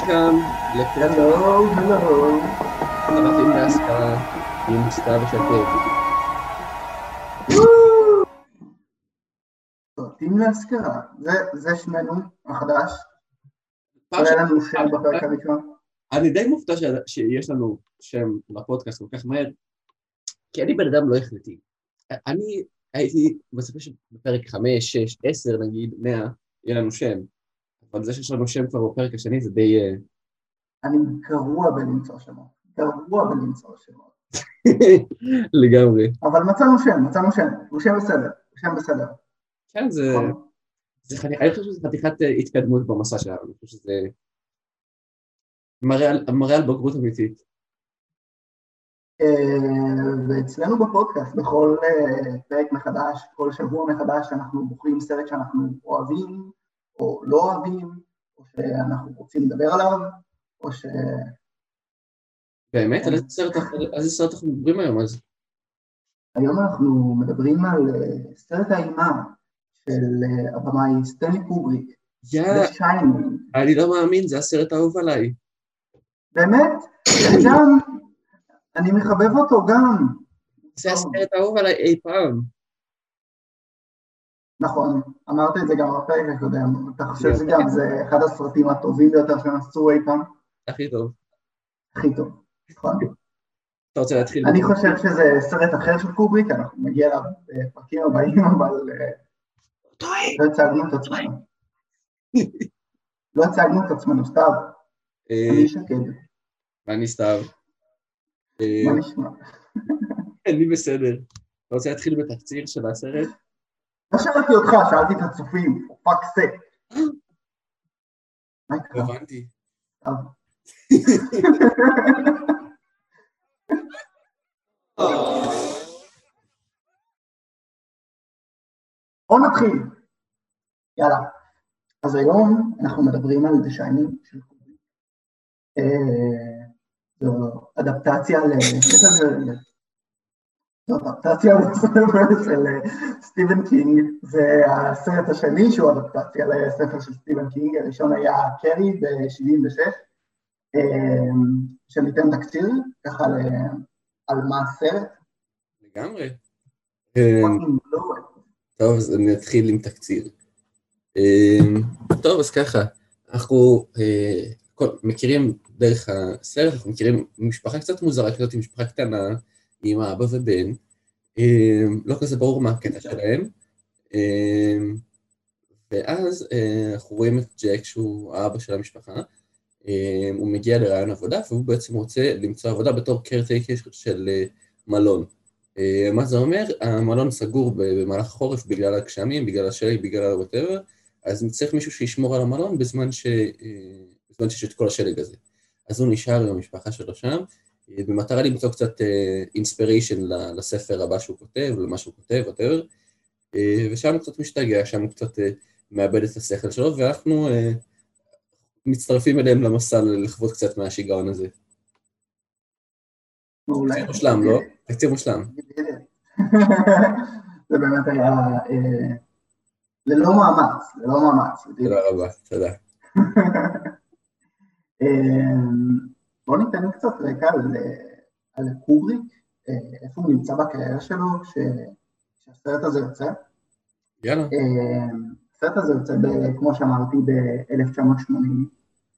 וולקאם לפרק הלו, הלו. הבתים להשכרה עם סתיו ושקד. סרטים להשכרה. זה- שמנו החדש. היה לנו שם בפרק הראשון. אני די מופתע שיש לנו שם לפודקאסט כל כך מהר, כי אני בן אדם לא החלטי. אני הייתי מצפה שבפרק 5, 6, 10 נגיד, 100, יהיה לנו שם. אבל זה שיש לנו שם כבר בפרק השני זה די... אה, אני גרוע בלמצוא שמות. גרוע בלמצוא שמות. לגמרי. אבל מצאנו שם, מצאנו שם. הוא שם בסדר. הוא שם בסדר. כן, זה... זה חני- אני חושב שזה חתיכת אה, התקדמות במסע שלנו, אני חושב שזה מראה על- מראה על בגרות אמיתית. אה, ואצלנו בפודקאסט, בכל פרק מחדש, כל שבוע מחדש, אנחנו בוחרים סרט שאנחנו אוהבים, או לא אוהבים, או שאנחנו רוצים לדבר עליו, או ש... באמת? על איזה סרט אנחנו מדברים היום אז? היום אנחנו מדברים על אה, סרט האימה של אה, הבמאי סטנלי קובריק, יא, The Shining. אני לא מאמין, זה הסרט האהוב עליי. באמת, וגם, אני מחבב אותו גם. זה הסרט האהוב עליי אי פעם. נכון, אמרת את זה גם בפרק הקודם, אתה חושב שגם זה אחד הסרטים הטובים ביותר שהם עשו אי פעם? הכי טוב. הכי טוב, נכון. אתה רוצה להתחיל? אני חושב שזה סרט אחר של קובריק, אנחנו נגיע אליו בפרקים הבאים, אבל אה, לא הצגנו את עצמנו. לא הצגנו את עצמנו, סתיו, אה, אני שקד, ואני סתיו. אה, מה נשמע? אני בסדר. אתה רוצה להתחיל בתקציר של הסרט? לא שאלתי אותך, שאלתי את הצופים, fuck sake. הבנתי. בואו נתחיל. יאללה. אז היום אנחנו מדברים על The Shining של קובריק. אה, זו אדפטציה זו אדפטציה לספר של אה, סטיבן קינג, זה הסרט השני שהוא אדפטציה לספר של סטיבן קינג, הראשון היה Carrie ב-76, שניתן תקציר ככה על מה הסרט. לגמרי. אה. טוב, אז אני אתחיל עם תקציר. טוב, אז ככה, אנחנו אה, מכירים דרך הסרט, אנחנו מכירים משפחה קצת מוזרה כזאת, משפחה קטנה, עם אבא ובן, אמ, לא כזה ברור מה הקטע שלהם, אמ, ואז אה, אנחנו רואים את ג'ק שהוא האבא של המשפחה, אמ, הוא מגיע לרעיון עבודה והוא בעצם רוצה למצוא עבודה בתור קרטייקר של אה, מלון. אה, מה זה אומר? המלון סגור במהלך החורף בגלל הגשמים, בגלל השלג, בגלל ה-whatever, אז צריך מישהו שישמור על המלון בזמן, ש... בזמן שיש את כל השלג הזה. אז הוא נשאר עם המשפחה שלו שם, במטרה למצוא קצת אינספיריישן לספר הבא שהוא כותב, למה שהוא כותב, whatever, אה, ושם הוא קצת משתגע, שם הוא קצת אה, מאבד את השכל שלו, ואנחנו אה, מצטרפים אליהם למסע לחוות קצת מהשיגעון הזה. תקציר מושלם, לא? תקציר מושלם. זה באמת היה אה, ללא מאמץ, ללא מאמץ. תודה רבה, תודה. בואו ניתן קצת רקע על, על קובריק, אה, איפה הוא נמצא בקריירה שלו כש- כשהסרט הזה יוצא. יאללה. אמ, הסרט הזה יוצא, ב- כמו שאמרתי, ב-1980.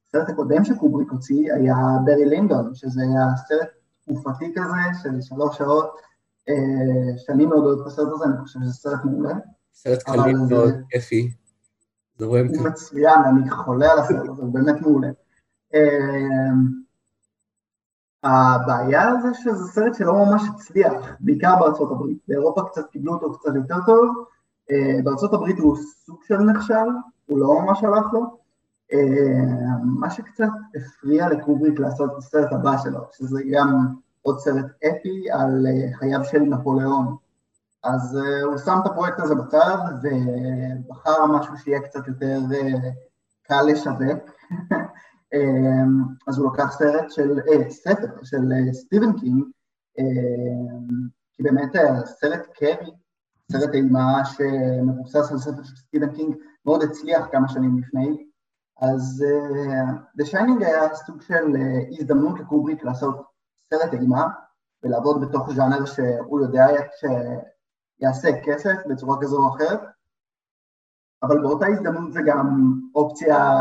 הסרט הקודם שקובריק הוציא היה ברי לינדון, שזה היה סרט תקופתי כזה של שלוש שעות. אה, שאני מאוד אוהב את הסרט הזה, אני חושב שזה סרט מעולה. סרט קליל מאוד, כיפי. הוא. מצוין, אני חולה על הסרט הזה, הוא באמת מעולה. הבעיה זה שזה סרט שלא ממש הצליח, בעיקר בארצות הברית. באירופה קצת קיבלו אותו קצת יותר טוב, אה, בארצות הברית הוא סוג של נכשל, הוא לא ממש הלך לו. אה, מה שקצת הפריע לקובריק לעשות את הסרט הבא שלו, שזה גם עוד סרט אפי על אה, חייו של נפוליאון. אז הוא שם את הפרויקט הזה בצד ובחר משהו שיהיה קצת יותר קל לשווק. אמ, אז הוא לקח סרט של, אה, ספר של uh, סטיבן קינג, um, כי באמת uh, סרט קרי, סרט אימה שמבוסס על ספר של סטיבן קינג, מאוד הצליח כמה שנים לפני, אז uh, The Shining היה סוג של הזדמנות לקובריק לעשות סרט אימה ולעבוד בתוך ז'אנר שהוא יודע שיעשה כסף בצורה כזו או אחרת, אבל באותה הזדמנות זה גם אופציה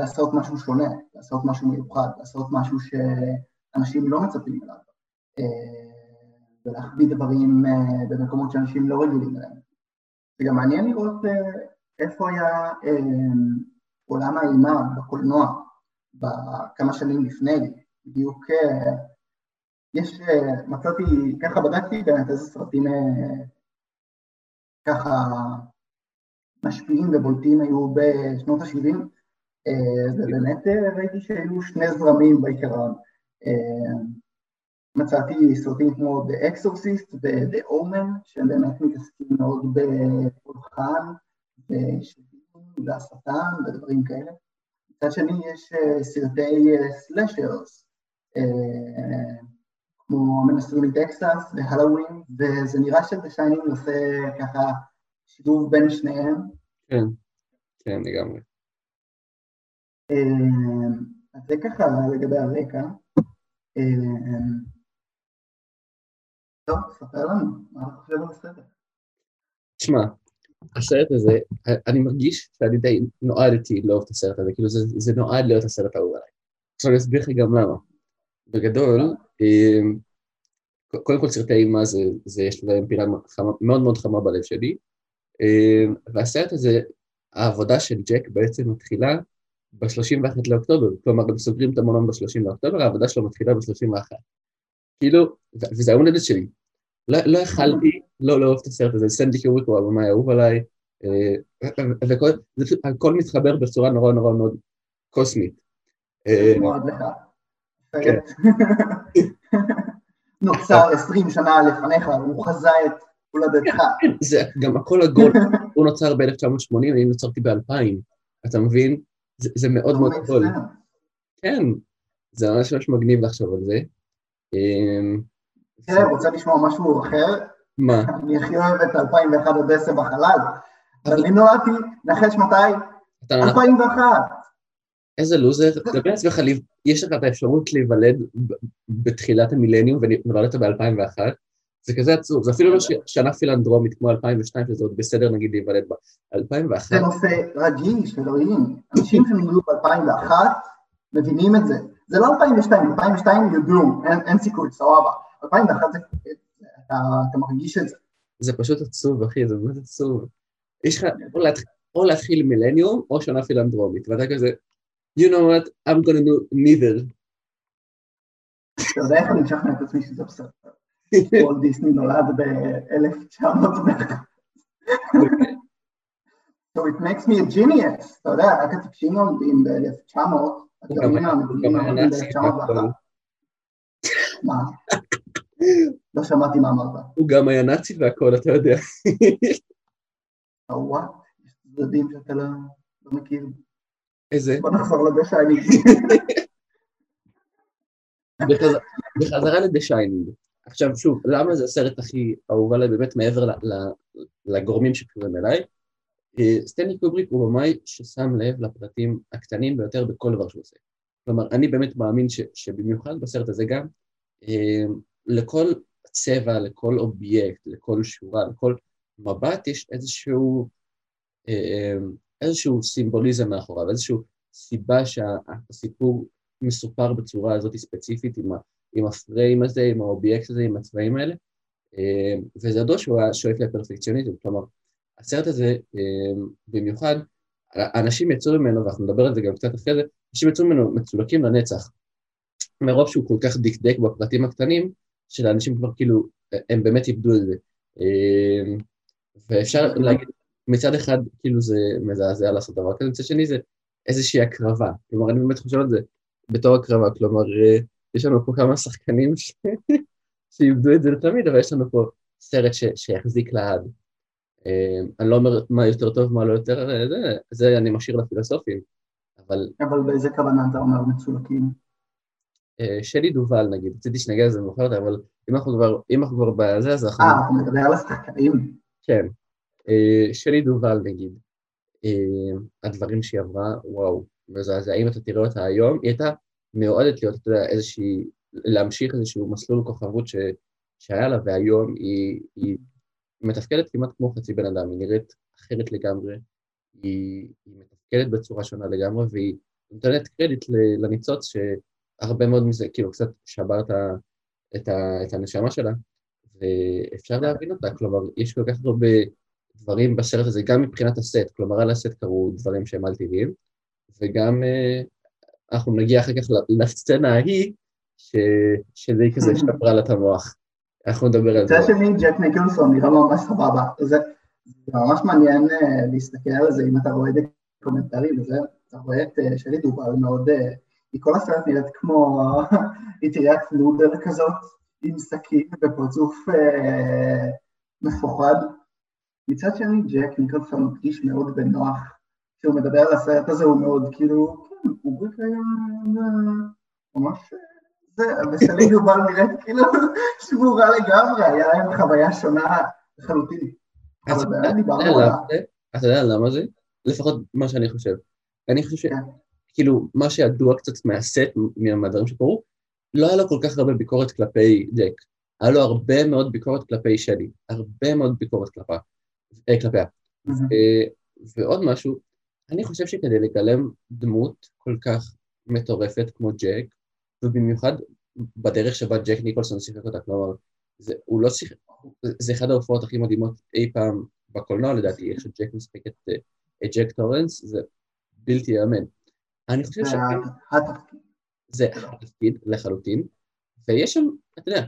לעשות משהו שונה, לעשות משהו מיוחד, לעשות משהו שאנשים לא מצפים אליו, uh, ולהחביא דברים uh, במקומות שאנשים לא רגילים אליהם. זה גם מעניין לראות uh, איפה היה עולם האימה בקולנוע בכמה שנים לפני, בדיוק יש, מצאתי, ככה בדקתי באמת איזה סרטים ככה משפיעים ובולטים היו בשנות ה-70 ובאמת ראיתי שהיו שני זרמים בעיקרון. מצאתי סרטים כמו The Exorcist ו-The Omen שהם באמת מתעסקים מאוד בפולחן והשטן ודברים כאלה. מצד שני יש סרטי slashers, כמו מנסרים מטקסס והלואוין, וזה נראה ש The Shining עושה ככה שילוב בין שניהם. כן, כן, לגמרי. אז זה ככה לגבי הרקע. טוב, ספר לנו, מה אתה חושב על הסרט? תשמע, הסרט הזה, אני מרגיש שאני די נועדתי לאהוב את הסרט הזה, כאילו זה, זה נועד להיות הסרט האהוב עליי. עכשיו אני אסביר לך גם למה. בגדול, קודם כל סרטי אימה זה, זה יש להם פינה מאוד מאוד חמה בלב שלי, והסרט הזה, העבודה של ג'ק בעצם מתחילה ב-31 לאוקטובר, כלומר הם סוגרים את המונון ב-30 לאוקטובר, העבודה שלו מתחילה ב-31. כאילו, וזה היום הולדת שלי. לא, לא יכלתי לא לאהוב את הסרט הזה, סנדי קיוריק הוא הבמאי האהוב עליי, אה, והכל מתחבר בצורה נורא נורא מאוד קוסמית. אה. כן. נוצר עשרים שנה לפניך, הוא חזה את הולדתך. כן, זה גם הכל עגול, הוא נוצר ב-1980, אני נוצרתי ב-2000, אתה מבין? זה מאוד מאוד גדול. כן, זה ממש ממש מגניב לחשוב על זה. תראה, רוצה לשמוע משהו אחר? מה? אני הכי אוהב את 2001 אודסה בחלל. אבל אני נולדתי, נחש מתי? 2001. איזה לוזר, תדבר לעצמך, יש לך את האפשרות להיוולד בתחילת המילניום ונולדת ב-2001, זה כזה עצוב, זה אפילו לא שנה פילנדרומית כמו 2002, שזה עוד בסדר נגיד להיוולד בה. 2001... זה נושא רגיש, אלוהים. אנשים שנולדו ב-2001 מבינים את זה. זה לא 2002, 2002 יודו, אין סיכוי, סבבה. 2001 זה... אתה מרגיש את זה. זה פשוט עצוב, אחי, זה באמת עצוב. יש לך או להתחיל מילניום או שנה פילנדרומית, ואתה כזה, you know what, I'm gonna do neither. אתה יודע איך אני משכנע את עצמי שזה בסדר. וולט דיסני נולד ב-1901. So it makes me a genius, אתה יודע, רק הטיפשים נולדים ב-1900, הגרמנים האמיתיים נולדים ב-1901. מה? לא שמעתי מה אמרת. הוא גם היה נאצי והכל, אתה יודע. What, יש צדדים שאתה לא מכיר. איזה? בוא נחזור לדה שיינינג. בחזרה ל The Shining. עכשיו שוב, למה זה הסרט הכי אהוב עליי באמת מעבר לגורמים שקשורים אליי? סטנלי קובריק הוא במאי ששם לב לפרטים הקטנים ביותר בכל דבר שהוא עושה. כלומר, אני באמת מאמין ש, שבמיוחד בסרט הזה גם, לכל צבע, לכל אובייקט, לכל שורה, לכל מבט יש איזשהו איזשהו סימבוליזם מאחוריו, איזושהי סיבה שהסיפור מסופר בצורה הזאת ספציפית עם, עם הפריים הזה, עם האובייקט הזה, עם הצבעים האלה, אה, וזה ידוע שהוא היה שואף לפרפקציוניזם, כלומר, הסרט הזה אה, במיוחד, אנשים יצאו ממנו, ואנחנו נדבר על זה גם קצת אחרי זה, אנשים יצאו ממנו מצולקים לנצח, מרוב שהוא כל כך דקדק בפרטים הקטנים, שלאנשים כבר כאילו, הם באמת איבדו את זה. אה, ואפשר להגיד מצד אחד, כאילו זה מזעזע לעשות דבר כזה, מצד שני זה איזושהי הקרבה. כלומר, אני באמת חושב על זה בתור הקרבה, כלומר, יש לנו פה כמה שחקנים ש... שאיבדו את זה לתמיד, אבל יש לנו פה סרט ש... שיחזיק לעד. אה, אני לא אומר מה יותר טוב, מה לא יותר, אה, זה, זה אני משאיר לפילוסופים, אבל... אבל באיזה כוונה אתה אומר מצולקים? שלי דובל נגיד, רציתי שנגיע לזה מאוחר יותר, אבל אם אנחנו כבר, אם אנחנו כבר בזה, אז אנחנו... אה, אתה מדבר על השחקנים? כן. אה, שלי דובל נגיד. אה, הדברים שהיא עברה, וואו, מזעזע. אם אתה תראה אותה היום, היא הייתה מיועדת להיות, אתה יודע, איזושהי, להמשיך איזשהו מסלול כוכבות ש, שהיה לה, והיום היא, היא מתפקדת כמעט כמו חצי בן אדם, היא נראית אחרת לגמרי, היא, היא מתפקדת בצורה שונה לגמרי, והיא נותנת קרדיט לניצוץ שהרבה מאוד מזה, כאילו קצת שבר את, את, ה, את הנשמה שלה, ואפשר להבין אותה, כלומר, יש כל כך הרבה דברים בסרט הזה, גם מבחינת הסט, כלומר על הסט קרו דברים שהם על טבעיים, וגם אה, אנחנו נגיע אחר כך לסצנה ההיא, ש... שזה כזה שברה לה את המוח. אנחנו נדבר על זה. מצד שני, ג'ק ניקלסון נראה ממש סבבה. זה ממש מעניין אה, להסתכל על זה, אם אתה רואה את זה קומנטרי וזה, אתה רואה את אה, שלי דובל מאוד, היא כל הסרט נראית כמו יצירת נודר כזאת, עם סכין ופרצוף מפוחד. מצד שני, ג'ק ניקלסון מרגיש מאוד בנוח. כשהוא מדבר על הסרט הזה הוא מאוד כאילו, הוא היה ממש... זה, וסלי יובל נראית כאילו שבורה לגמרי, היה להם חוויה שונה לחלוטין. אתה יודע למה זה? לפחות מה שאני חושב. אני חושב שכאילו, כן. מה שידוע קצת מהסט, מהדברים שקרו, לא היה לו כל כך הרבה ביקורת כלפי ג'ק. היה לו הרבה מאוד ביקורת כלפי שלי, הרבה מאוד ביקורת כלפיה. אה. אה, ועוד משהו, אני חושב שכדי לגלם דמות כל כך מטורפת כמו ג'ק, ובמיוחד בדרך שבה ג'ק ניקולסון שיחק אותה, כלומר, זה, הוא לא שיחק, זה אחד ההופעות הכי מדהימות אי פעם בקולנוע לדעתי, איך שג'ק משחק את, אה, את ג'ק טורנס, זה בלתי ייאמן. אני חושב ש... זה התפקיד לחלוטין, ויש שם, אתה יודע,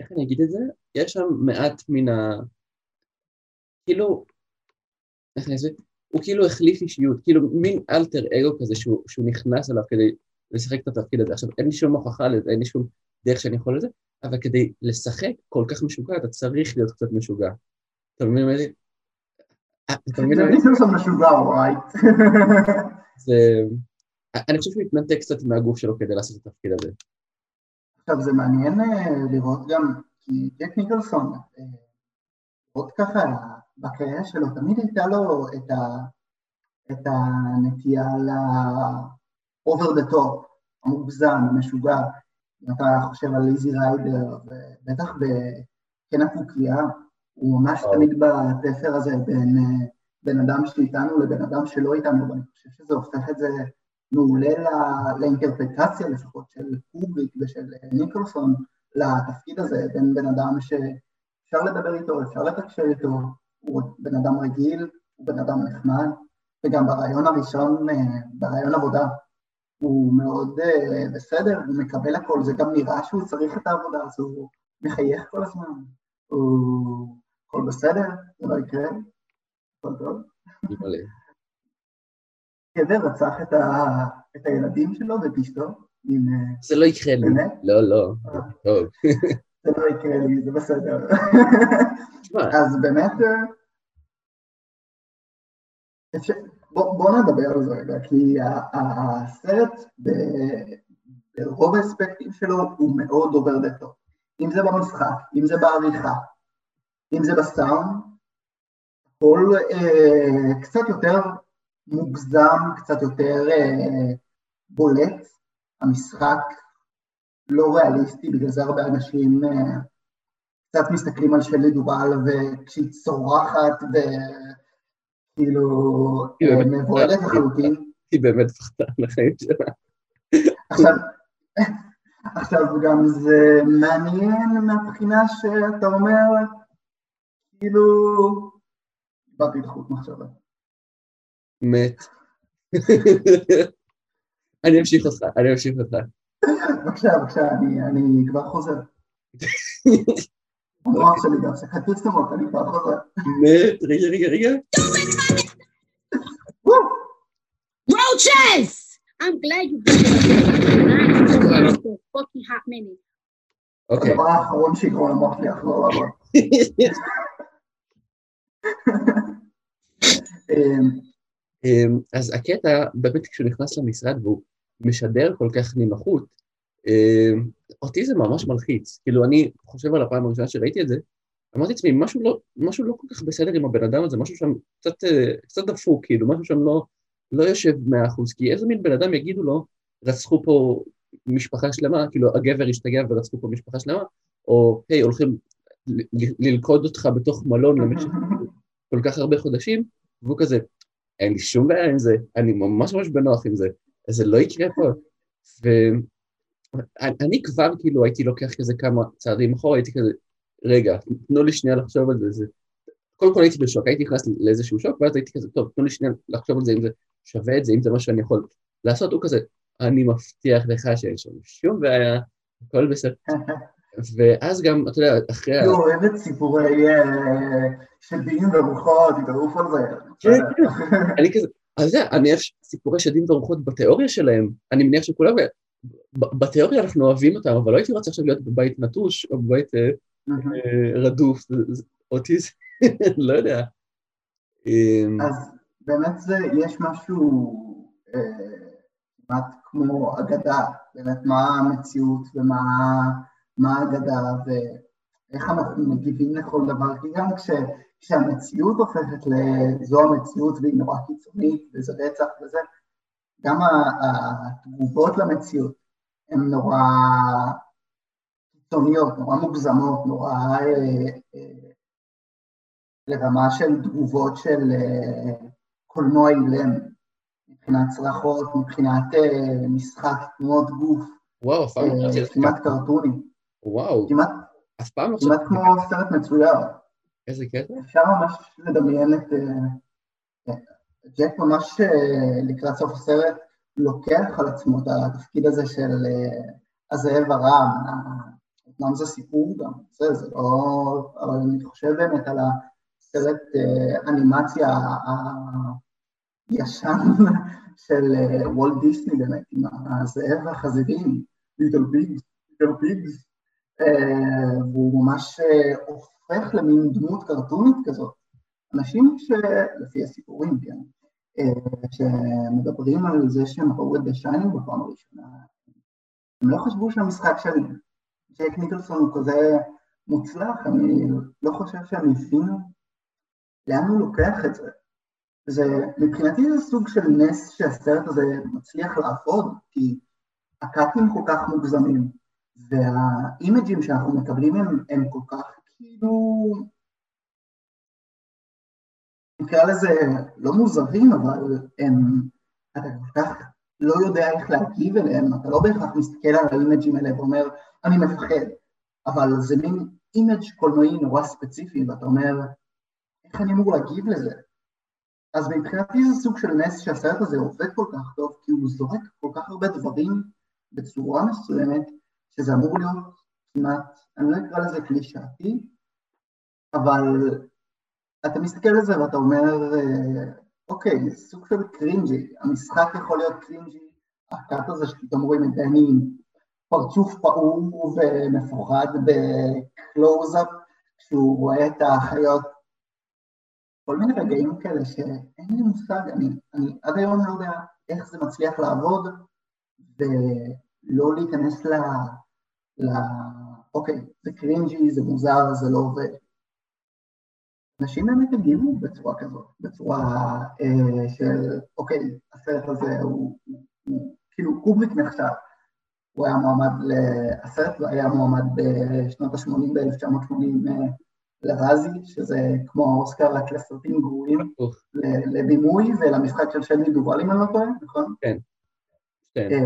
איך אני אגיד את זה? יש שם מעט מן ה... כאילו, איך אני אעשה? הוא כאילו החליף אישיות, כאילו מין אלטר אגו כזה שהוא, שהוא נכנס אליו כדי לשחק את התפקיד הזה. עכשיו, אין לי שום הוכחה לזה, אין לי שום דרך שאני יכול לזה, אבל כדי לשחק כל כך משוגע, אתה צריך להיות קצת משוגע. אתה מבין מה זה? אתה מבין מה זה? וואי. זה... אני חושב שהוא התנתק קצת מהגוף שלו כדי לעשות את התפקיד הזה. עכשיו, זה מעניין אה, לראות גם, כי ג'ק ניקלסון, אה, לראות ככה בקריירה שלו, תמיד הייתה לו את, ה, את הנטייה ל-over the top, המוגזם, המשוגע. אם אתה חושב על ליזי ריידר, ובטח בקן הקוקייה, הוא ממש oh. תמיד בתפר הזה בין בן אדם שאיתנו לבן אדם שלא איתנו, ואני חושב שזה הופך את זה מעולה לאינטרפטציה לפחות של קובריק ושל ניקולסון לתפקיד הזה, בין בן אדם שאפשר לדבר איתו, אפשר לתקשר איתו, הוא בן אדם רגיל, הוא בן אדם נחמד, וגם ברעיון הראשון, אה, ברעיון עבודה, הוא מאוד uh, בסדר, הוא מקבל הכל, זה גם נראה שהוא צריך את העבודה, אז הוא מחייך כל הזמן, הוא... הכל בסדר, זה לא יקרה, הכל טוב. גבר רצח את, ה... את הילדים שלו ואת אשתו. אה, זה לא יקרה לי, לא, לא, טוב. זה לא יקרה לי, זה בסדר. אז באמת, אפשר, בוא, בוא נדבר על זה רגע, כי הסרט ברוב האספקטים שלו הוא מאוד עובר דתו. אם זה במשחק, אם זה בעריכה, אם זה בסאונד, הכל אה, קצת יותר מוגזם, קצת יותר אה, בולט, המשחק לא ריאליסטי, בגלל זה הרבה אנשים אה, קצת מסתכלים על שלי דובל וכשהיא צורחת וכאילו מבועדת לחלוטין. היא באמת פחדה על החיים שלה. עכשיו, עכשיו גם זה מעניין מהבחינה שאתה אומר, כאילו, איבדתי את חוט מחשבה. מת. אני אמשיך אותך, אני אמשיך אותך. בבקשה, בבקשה, אני כבר חוזר. המוח שלי בהפסקת פרסומות, אני כבר חוזר. מת, רגע, רגע, רגע. Roaches! I'm glad you did it. for fucking hot minute. אוקיי. הדבר האחרון שיגרום למוח שלי לחזור לעבוד. אז הקטע, באמת כשהוא נכנס למשרד והוא משדר כל כך נינוחות, אותי זה ממש מלחיץ. כאילו, אני חושב על הפעם הראשונה שראיתי את זה, אמרתי לעצמי, משהו לא, משהו לא כל כך בסדר עם הבן אדם הזה, משהו שם קצת, אה, קצת דפוק, כאילו, משהו שם לא, לא יושב מאה אחוז, כי איזה מין בן אדם יגידו לו, רצחו פה משפחה שלמה, כאילו הגבר השתגע ורצחו פה משפחה שלמה, או היי, הולכים ללכוד אותך בתוך מלון למשך כל כך הרבה חודשים, והוא כזה, אין לי שום בעיה עם זה, אני ממש ממש בנוח עם זה, זה לא יקרה פה. ואני כבר כאילו הייתי לוקח כזה כמה צעדים אחורה, הייתי כזה, רגע, תנו לי שנייה לחשוב על זה, זה... קודם כל הייתי בשוק, הייתי נכנס לאיזשהו שוק, ואז הייתי כזה, טוב, תנו לי שנייה לחשוב על זה, אם זה שווה את זה, אם זה מה שאני יכול לעשות, הוא כזה, אני מבטיח לך שאין שם שום בעיה, הכל בסדר. ואז גם, אתה יודע, אחרי... אני אוהב את סיפורי אה, שדים ורוחות, התערוף על זה. כן, כן. אני כזה, אז זה, אני אוהב סיפורי שדים ורוחות בתיאוריה שלהם, אני מניח שכולם, בתיאוריה אנחנו אוהבים אותם, אבל לא הייתי רוצה עכשיו להיות בבית נטוש, או בבית אה, אה, רדוף, אותי זה, לא יודע. אמ, אז באמת זה, יש משהו אה, כמעט כמו אגדה, באמת מה המציאות ומה מה האגדה ואיך אנחנו מגיבים לכל דבר, כי גם כש, כשהמציאות הופכת לזו המציאות והיא נורא קיצונית וזה רצח וזה, גם התגובות למציאות הן נורא קיצוניות, נורא מוגזמות, נורא אה, אה, לרמה של תגובות של אה, קולנוע אילם, מבחינת צרחות, מבחינת אה, משחק תנועות גוף, וואו, אה, כמעט. קרטוני, וואו, כמעט, אף פעם לא כמעט כמו. סרט מצויר. איזה קטע? אפשר ממש לדמיין את... אה, ג'ק ממש אה, לקראת סוף הסרט לוקח על עצמו את התפקיד הזה של אה, הזאב הרע, אומנם זה סיפור גם, זה, זה לא... אבל אני חושב באמת על הסרט אנימציה הישן של וולט דיסני באמת, עם הזאב והחזירים, little pigs, little pigs, והוא ממש הופך למין דמות קרטונית כזאת. אנשים שלפי הסיפורים, כן, אה, שמדברים על זה שהם ראו את Shining בפעם הראשונה, הם לא חשבו שהמשחק של ג'ק ניקלסון הוא כזה מוצלח, אני לא חושב שהם הבינו לאן הוא לוקח את זה. זה, מבחינתי זה סוג של נס שהסרט הזה מצליח לעבוד, כי הקאטים כל כך מוגזמים, והאימג'ים שאנחנו מקבלים הם, הם כל כך כאילו, נקרא לזה לא מוזרים, אבל הם, אתה כל כך לא יודע איך להגיב אליהם, אתה לא בהכרח מסתכל על האימג'ים האלה ואומר, אני מפחד, אבל זה מין image קולנועי נורא ספציפי, ואתה אומר, איך אני אמור להגיב לזה? אז מבחינתי זה סוג של נס שהסרט הזה עובד כל כך טוב, כי הוא זורק כל כך הרבה דברים בצורה מסוימת, שזה אמור להיות כמעט, אני לא אקרא לזה קלישאתי, אבל אתה מסתכל על זה ואתה אומר, אה, אוקיי, זה סוג של cringy, המשחק יכול להיות cringy, הקאט הזה שפתאום רואים את דני עם פרצוף פעור ומפוחד בקלוז-אפ, כשהוא רואה את החיות, כל מיני רגעים כאלה שאין לי מושג, אני, אני עד היום לא יודע איך זה מצליח לעבוד, ולא להיכנס ל... ל... אוקיי, זה cringy, זה מוזר, זה לא עובד. אנשים באמת הגיבו בצורה כזאת, בצורה אה, של, אוקיי, הסרט הזה הוא, הוא, הוא כאילו קובריק נחשב, הוא היה מועמד. הסרט היה מועמד בשנות ה-80, ב-1980 אה, לרזי, שזה כמו האוסקר רק לסרטים גרועים, לבימוי ולמשחק של שני דובל, אם אני לא טועה, נכון? כן. אה,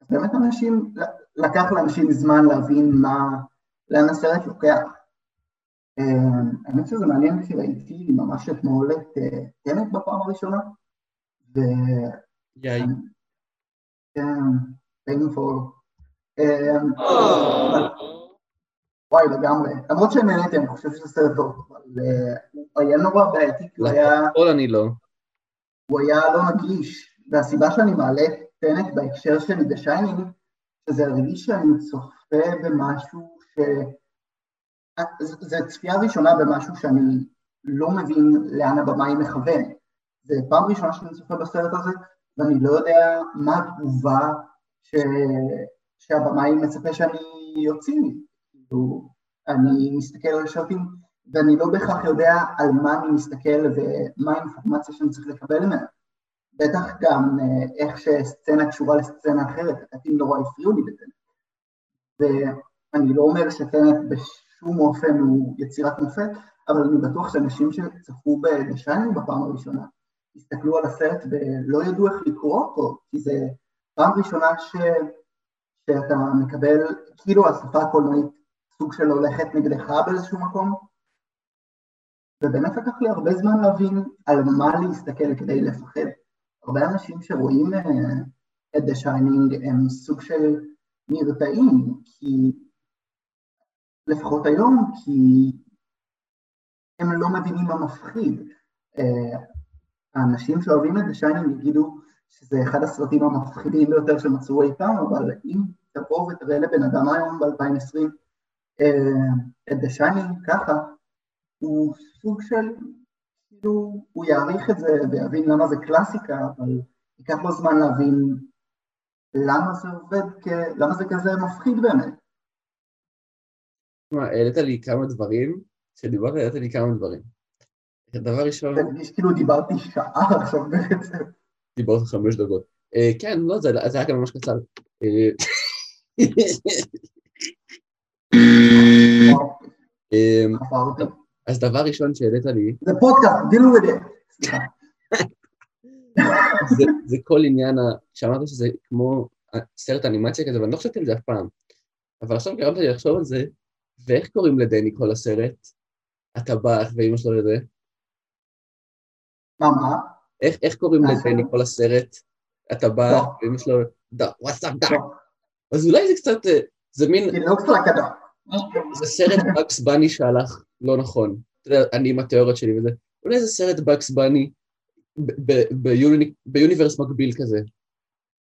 אז באמת אנשים, לקח לאנשים זמן להבין מה, לאן הסרט לוקח. אה, האמת שזה מעניין כי ראיתי ממש אתמול את אה, טנט בפעם הראשונה, ו... יאי. כן, painful. אה, וואי, לגמרי. למרות שנהניתי, אני חושב שזה סרט טוב, אבל אה, הוא היה נורא בעייתי, כי הוא היה... לפרוטוקול אני לא. הוא היה לא נגיש, והסיבה שאני מעלה את טנט בהקשר של The Shining, שזה הרגיש שאני צופה במשהו ש... זו צפייה ראשונה במשהו שאני לא מבין לאן הבמאי מכוון. זו פעם ראשונה שאני צופה בסרט הזה, ואני לא יודע מה התגובה ש... שהבמאי מצפה שאני יוציא. כאילו, אני מסתכל על שוטים ואני לא בהכרח יודע על מה אני מסתכל ומה האינפורמציה שאני צריך לקבל ממנה. בטח גם אה, איך שסצנה קשורה לסצנה אחרת, הקטעים נורא הפריעו לי בזה. ואני לא אומר שטנט בשום אופן הוא יצירת מופת, אבל אני בטוח שאנשים שצפו בשיינינג בפעם הראשונה, הסתכלו על הסרט ולא ידעו איך לקרוא אותו, כי זה פעם ראשונה ש... שאתה מקבל, כאילו השפה הקולנועית סוג של הולכת נגדך באיזשהו מקום, ובאמת לקח לי הרבה זמן להבין על מה להסתכל כדי לפחד. הרבה אנשים שרואים uh, את The Shining הם סוג של נרתעים, כי לפחות היום, כי הם לא מבינים מה מפחיד. Uh, האנשים שאוהבים את The Shining יגידו שזה אחד הסרטים המפחידים ביותר שמצאו אי פעם, אבל אם תבוא ותראה לבן אדם היום ב-2020 uh, את The Shining ככה, הוא סוג של, כאילו, הוא יעריך את זה ויבין למה זה קלאסיקה, אבל ייקח לו זמן להבין למה זה עובד, כ... למה זה כזה מפחיד באמת. תשמע, העלית לי כמה דברים, כשדיברת העלית לי כמה דברים. דבר ראשון... זה מרגיש כאילו דיברתי שעה עכשיו בעצם. דיברת חמש דקות. אה, כן, לא, זה היה גם ממש קצר. אה, אה, אז דבר ראשון שהעלית לי... זה פודקאסט, דילו with it. זה, זה כל עניין, שאמרת שזה כמו סרט אנימציה כזה, ואני לא חשבתי על זה אף פעם. אבל עכשיו גרמת לי לחשוב על זה, ואיך קוראים לדני כל הסרט? הטבח ואימא שלו לזה? מה, מה? איך, איך קוראים לדני כל הסרט? הטבח לא. ואימא שלו, וואטסאפ דאק. לא. אז אולי זה קצת, אה, זה מין... זה סרט בקס בני שהלך לא נכון. אתה יודע, אני עם התיאוריות שלי וזה. אולי זה סרט בקס בני ביוניברס מקביל כזה.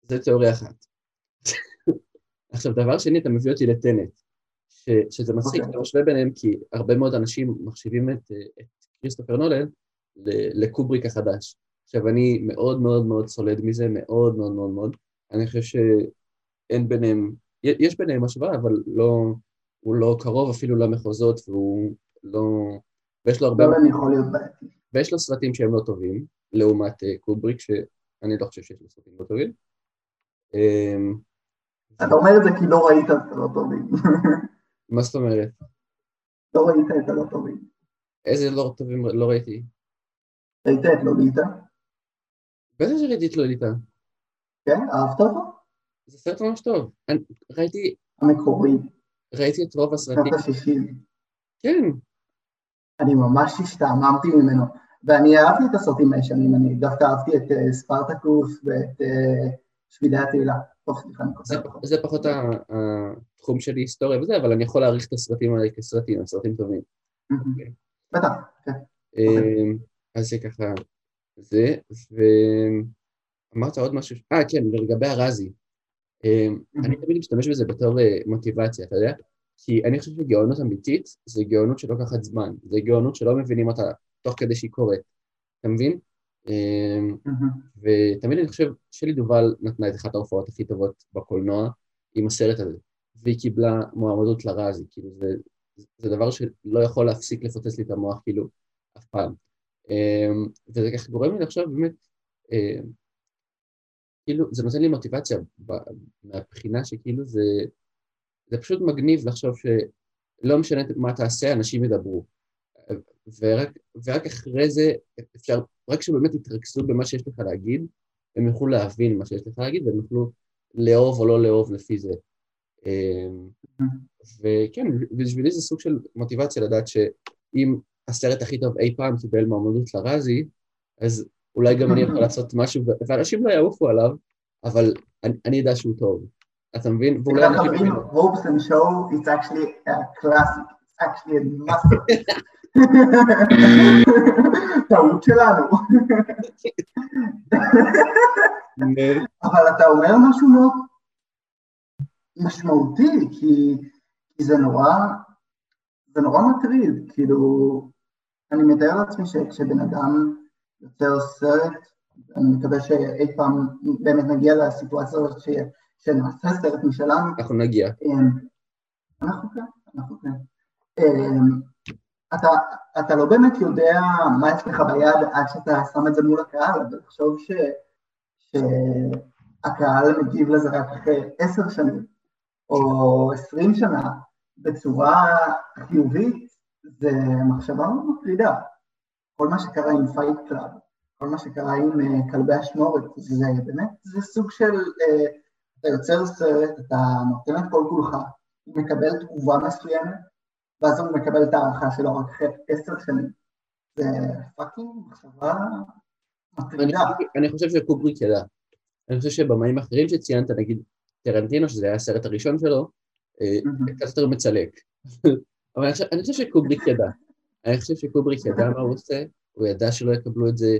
זה תיאוריה אחת. עכשיו, דבר שני, אתה מביא אותי לטנט, ש, שזה מצחיק, okay. אוקיי. אתה משווה ביניהם, כי הרבה מאוד אנשים מחשיבים את, את כריסטופר נולן לקובריק החדש. עכשיו, אני מאוד מאוד מאוד סולד מזה, מאוד מאוד מאוד מאוד. אני חושב שאין ביניהם, יש ביניהם השוואה, אבל לא, הוא לא קרוב אפילו למחוזות, והוא לא... ויש לו הרבה... לא. ויש לו סרטים שהם לא טובים, לעומת uh, קובריק, שאני לא חושב שיש לו סרטים לא טובים. Um, אתה אומר את זה כי לא ראית את הלא טובים. מה זאת אומרת? לא ראית את הלא טובים. איזה לא טובים לא ראיתי? ראית את לוליטה? בטח שראיתי את לוליטה. כן? אהבת אותו? זה סרט ממש טוב. אני, ראיתי... המקורי. ראיתי את רוב הסרטים. שנות ה-60. כן. אני ממש השתעממתי ממנו, ואני אהבתי את הסרטים הישנים, אני דווקא אהבתי את אה, ספרטקוס ואת אה, שבידי התהילה. טוב, סליחה, אני כותב פחות. זה פחות התחום שלי היסטוריה וזה, אבל אני יכול להעריך את הסרטים האלה כסרטים, הם סרטים טובים. אוקיי. בטח, כן. אמ, אז זה ככה, זה, ואמרת עוד משהו, אה כן, ולגבי הרזי, אני תמיד משתמש בזה בתור אה, מוטיבציה, אתה יודע? כי אני חושב שגאונות אמיתית זה גאונות שלא לוקחת זמן, זה גאונות שלא מבינים אותה תוך כדי שהיא קורית, אתה מבין? אמ, ותמיד אני חושב שלי דובל נתנה את אחת ההופעות הכי טובות בקולנוע עם הסרט הזה, והיא קיבלה מועמדות לרזי, כאילו זה, זה דבר שלא יכול להפסיק לפוצץ לי את המוח כאילו אף פעם. וזה ככה גורם לי לחשוב באמת, כאילו זה נותן לי מוטיבציה מהבחינה שכאילו זה זה פשוט מגניב לחשוב שלא משנה מה תעשה, אנשים ידברו. ורק, ורק אחרי זה אפשר, רק כשבאמת יתרכזו במה שיש לך להגיד, הם יוכלו להבין מה שיש לך להגיד והם יוכלו לאהוב או לא לאהוב לפי זה. אמ, וכן, בשבילי זה סוג של מוטיבציה לדעת שאם הסרט הכי טוב אי פעם קיבל מועמדות לרזי, אז אולי גם אני יכול לעשות משהו, ואנשים לא יעופו עליו, אבל אני, אני אדע שהוא טוב. אתה מבין? ואולי אנשים... רובסון שואו, it's actually a classic, it's actually a masterpiece. טעות שלנו. אבל אתה אומר משהו מאוד משמעותי, כי, כי זה נורא, זה נורא מטריד, כאילו, אני מתאר לעצמי שכשבן אדם יוצר סרט, אני מקווה שאי פעם באמת נגיע לסיטואציה הזאת שנעשה סרט משלנו. אנחנו נגיע. אמ, אנחנו כן, אנחנו כן. אמ, אתה, אתה לא באמת יודע מה יש לך ביד עד שאתה שם את זה מול הקהל, אבל תחשוב ש, שהקהל מגיב לזה רק אחרי עשר שנים או עשרים שנה בצורה חיובית, זה מחשבה מאוד מטרידה. כל מה שקרה עם Fight Club, כל מה שקרה עם uh, כלבי אשמורת, זה באמת, זה סוג של, uh, אתה יוצר סרט, אתה נותן את כל כולך, מקבל תגובה מסוימת, ואז הוא מקבל את ההערכה שלו רק אחרי עשר שנים. זה fucking מחשבה מטרידה. אני חושב שקובריק ידע. אני חושב שבמאים אחרים שציינת, נגיד טרנטינו, שזה היה הסרט הראשון שלו, אה, קצת יותר מצלק. אבל אני חושב שקובריק ידע. אני חושב שקובריק ידע מה הוא עושה, הוא ידע שלא יקבלו את זה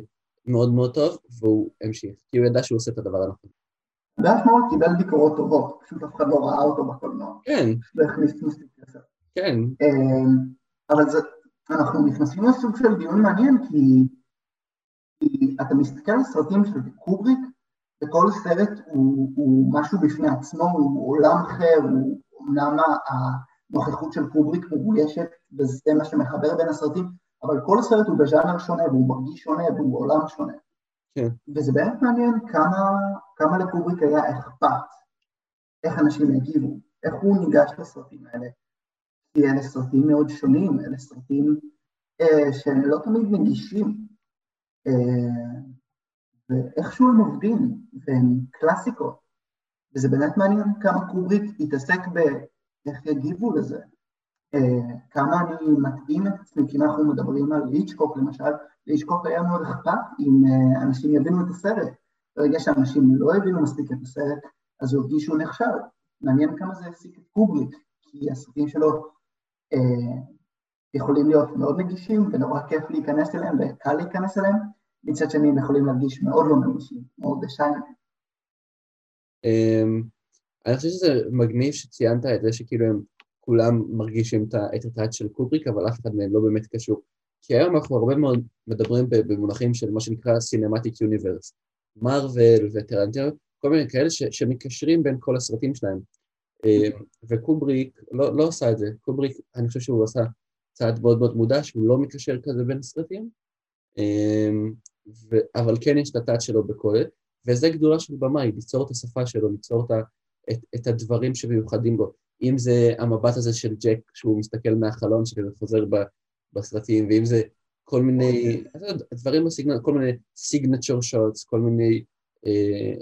מאוד מאוד טוב, והוא המשיך, כי הוא ידע שהוא עושה את הדבר הנכון. דף מאוד קיבל ביקורות טובות, פשוט אף אחד לא ראה אותו בקולנוע. כן. לא הכניס מספיק כסף. כן. אמ, אבל זה, אנחנו נכנסים לסוג של דיון מעניין, כי, כי אתה מסתכל על סרטים של קובריק, וכל סרט הוא, הוא משהו בפני עצמו, הוא עולם אחר, הוא אומנם הנוכחות של קובריק מבוישת, וזה מה שמחבר בין הסרטים, אבל כל סרט הוא בז'אנר שונה, והוא מרגיש שונה, והוא בעולם שונה. כן. וזה באמת מעניין כמה, כמה לקובריק היה אכפת, איך אנשים יגיבו, איך הוא ניגש לסרטים האלה. כי אלה סרטים מאוד שונים, אלה סרטים אה, שהם לא תמיד נגישים, אה, ואיכשהו הם עובדים, והם קלאסיקות, וזה באמת מעניין כמה קובריק התעסק באיך יגיבו לזה, אה, כמה אני מתאים את עצמי, כי אנחנו מדברים על ליצ'קוק למשל, ליצ'קוק היה מאוד אכפת אם אה, אנשים יבינו את הסרט, ברגע שאנשים לא הבינו מספיק את הסרט, אז הוא הרגיש שהוא נכשל. מעניין כמה זה העסיק את קובריק, כי הסרטים שלו אה, יכולים להיות מאוד נגישים ונורא כיף להיכנס אליהם וקל להיכנס אליהם, מצד שני הם יכולים להרגיש מאוד לא נגישים, מאוד דשיינים. אני חושב שזה מגניב שציינת את זה שכאילו הם כולם מרגישים את ה touch של קובריק, אבל אף אחד מהם לא באמת קשור. כי היום אנחנו הרבה מאוד מדברים במונחים של מה שנקרא cinematic universe. מרוויל וטרנטינו, כל מיני כאלה ש, שמקשרים בין כל הסרטים שלהם. אמ, וקובריק לא, לא עשה את זה. קובריק, אני חושב שהוא עשה צעד מאוד מאוד מודע, שהוא לא מקשר כזה בין הסרטים, אמ, ו, אבל כן יש את הטאט שלו בכל וזה גדולה של במאי, ליצור את השפה שלו, ליצור את, את, את הדברים שמיוחדים בו. אם זה המבט הזה של ג'ק שהוא מסתכל מהחלון שכזה חוזר ב, בסרטים, ואם זה כל מיני, דברים בסגנון, כל מיני סיגנצ'ר שוטס, כל מיני אה,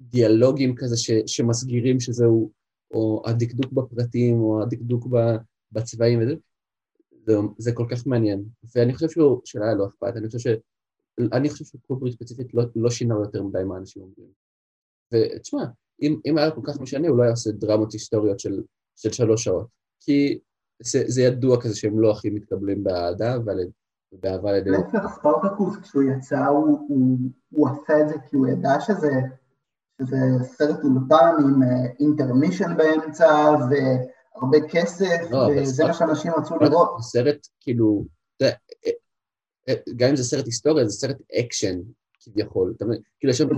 דיאלוגים כזה ש, שמסגירים שזהו, או הדקדוק בפרטים, או הדקדוק בצבעים וזה, זה, זה כל כך מעניין. ואני חושב שהוא, שלא היה לו אכפת, אני חושב ש... אני חושב שקוברי ספציפית לא, לא שינה יותר מדי מה אנשים אומרים. ותשמע, אם, אם היה כל כך משנה, הוא לא היה עושה דרמות היסטוריות של, של שלוש שעות. כי זה, זה ידוע כזה שהם לא הכי מתקבלים באהדה ובאהבה על ידי... להפך, ספרטקוס, כשהוא יצא, הוא, הוא, הוא עשה את זה כי הוא ידע שזה, שזה סרט אולפן עם intermission באמצע, והרבה כסף, לא, וזה מה שאנשים רצו לראות. סרט, כאילו, זה, גם אם זה סרט היסטוריה, זה סרט אקשן, כביכול. כאילו, יש שם...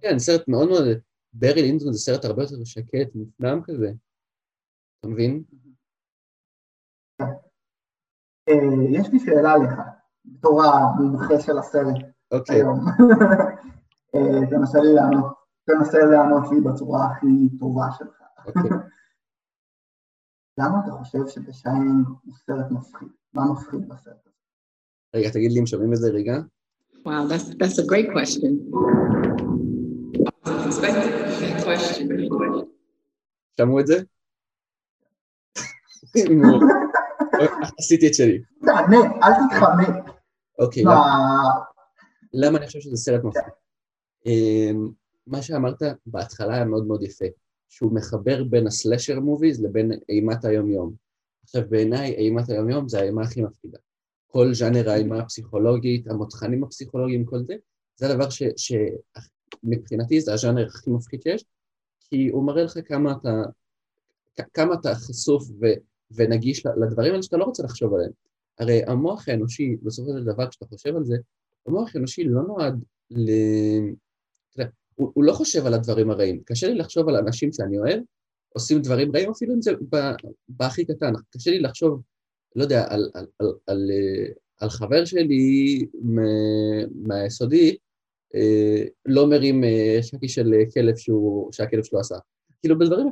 כן, סרט מאוד מאוד... ברי לינדון זה סרט הרבה יותר שקט, מופנם כזה. אתה מבין? אה, יש לי שאלה לך, בתור המומחה של הסרט אוקיי. היום. אה, תנסה לי לענות, תנסה לענות לי בצורה הכי טובה שלך. אוקיי. למה אתה חושב ש"שיינינג" הוא סרט מפחיד? מה מפחיד בסרט הזה? רגע, תגיד לי אם שומעים את זה רגע. Wow, that's that's a great question. שמעו את זה? עשיתי את שלי. תענה, אל תתחמק. אוקיי, למה אני חושב שזה סרט מפחיד? אמ, מה שאמרת בהתחלה היה מאוד מאוד יפה, שהוא מחבר בין הסלשר מוביז לבין אימת היום-יום. עכשיו בעיניי אימת היום-יום זה האימה הכי מפחידה. כל ז'אנר האימה הפסיכולוגית, המותחנים הפסיכולוגיים, כל זה, זה הדבר שמבחינתי זה הז'אנר הכי מפחיד שיש, כי הוא מראה לך כמה אתה, כמה אתה חשוף ו, ונגיש לדברים האלה שאתה לא רוצה לחשוב עליהם. הרי המוח האנושי, בסופו של דבר, כשאתה חושב על זה, המוח האנושי לא נועד ל... הוא, הוא לא חושב על הדברים הרעים. קשה לי לחשוב על אנשים שאני אוהב, עושים דברים רעים, אפילו אם זה בהכי קטן. קשה לי לחשוב, לא יודע, על, על, על, על, אה, על חבר שלי מהיסודי, לא מרים אה, שקי של כלב שהוא, שהכלב שלו עשה. כאילו בדברים,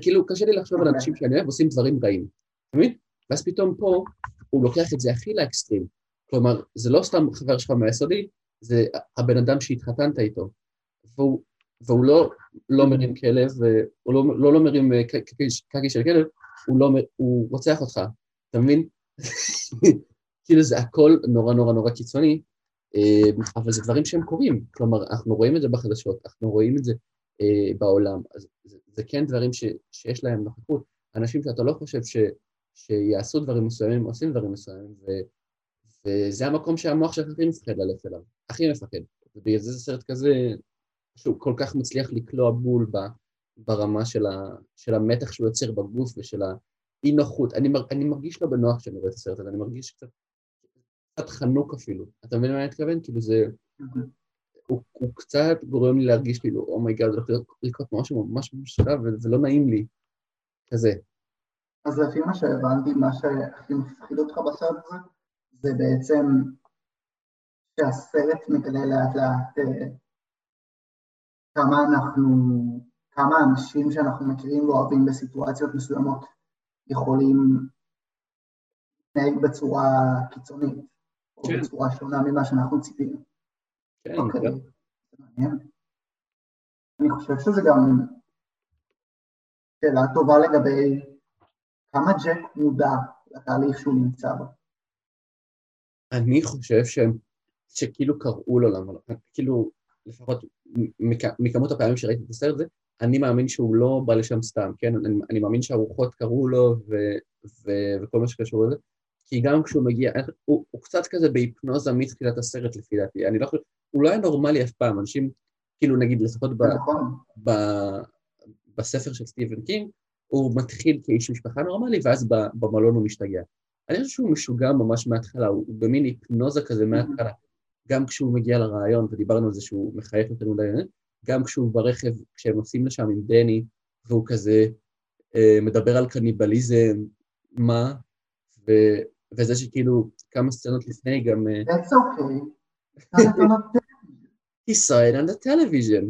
כאילו קשה לי לחשוב על אוקיי. אנשים שאני אוהב עושים דברים רעים, אתה מבין? ואז פתאום פה הוא לוקח את זה הכי לאקסטרים. כלומר, זה לא סתם חבר שלך מהיסודי, זה הבן אדם שהתחתנת איתו. והוא, והוא לא, לא מרים כלב, הוא לא, לא, לא מרים אה, קקי של כלב, הוא, לא, הוא רוצח אותך, אתה מבין? כאילו זה הכל נורא נורא נורא קיצוני, אה, אבל זה דברים שהם קורים, כלומר, אנחנו רואים את זה בחדשות, אנחנו רואים את זה אה, בעולם, אז זה, זה כן דברים ש, שיש להם נוכחות, אנשים שאתה לא חושב ש, שיעשו דברים מסוימים, עושים דברים מסוימים, ו, וזה המקום שהמוח שלך הכי מפחד ללכת אליו, הכי מפחד, ובגלל זה זה סרט כזה, שהוא כל כך מצליח לקלוע בול ב, ברמה של, ה, של המתח שהוא יוצר בגוף ושל האי נוחות, אני, מר, אני מרגיש לא בנוח כשאני רואה את הסרט הזה, אני מרגיש קצת, קצת חנוק אפילו, אתה מבין מה אני מתכוון? כאילו זה, הוא, הוא קצת גורם לי להרגיש כאילו, oh my god, הולך להיות- לקרות משהו ממש ממש ו- ולא נעים לי, כזה. אז לפי מה שהבנתי, מה שהכי מפחיד אותך בסרט הזה, זה בעצם שהסרט מגלה לאט לאט אה, כמה אנחנו, כמה אנשים שאנחנו מכירים ואוהבים בסיטואציות מסוימות יכולים להתנהג בצורה קיצונית, או כן. בצורה שונה ממה שאנחנו ציפינו. כן, אוקיי, מעניין. אני חושב שזה גם שאלה טובה לגבי כמה ג'ק מודע לתהליך שהוא נמצא בו. אני חושב שהם, שכאילו קראו לו למה לא, כאילו, לפחות מכ- מכמות הפעמים שראיתי את הסרט הזה, אני מאמין שהוא לא בא לשם סתם, כן? אני, אני מאמין שהרוחות קראו לו ו, ו, וכל מה שקשור לזה, כי גם כשהוא מגיע, הוא, הוא קצת כזה בהיפנוזה מתחילת הסרט לפי דעתי, אני לא חושב, הוא לא היה נורמלי אף פעם, אנשים, כאילו נגיד לפחות ב, נכון, ב- בספר של סטיבן קינג, הוא מתחיל כאיש משפחה נורמלי, ואז במלון הוא משתגע. אני חושב שהוא משוגע ממש מההתחלה, הוא במין היפנוזה כזה מההתחלה. גם כשהוא מגיע לרעיון, ודיברנו על זה שהוא מחייך יותר מדי, גם כשהוא ברכב, כשהם נוסעים לשם עם דני, והוא כזה אה, מדבר על קניבליזם, מה, ו, וזה שכאילו כמה סצנות לפני גם... אה, that's okay. he saw it on the television.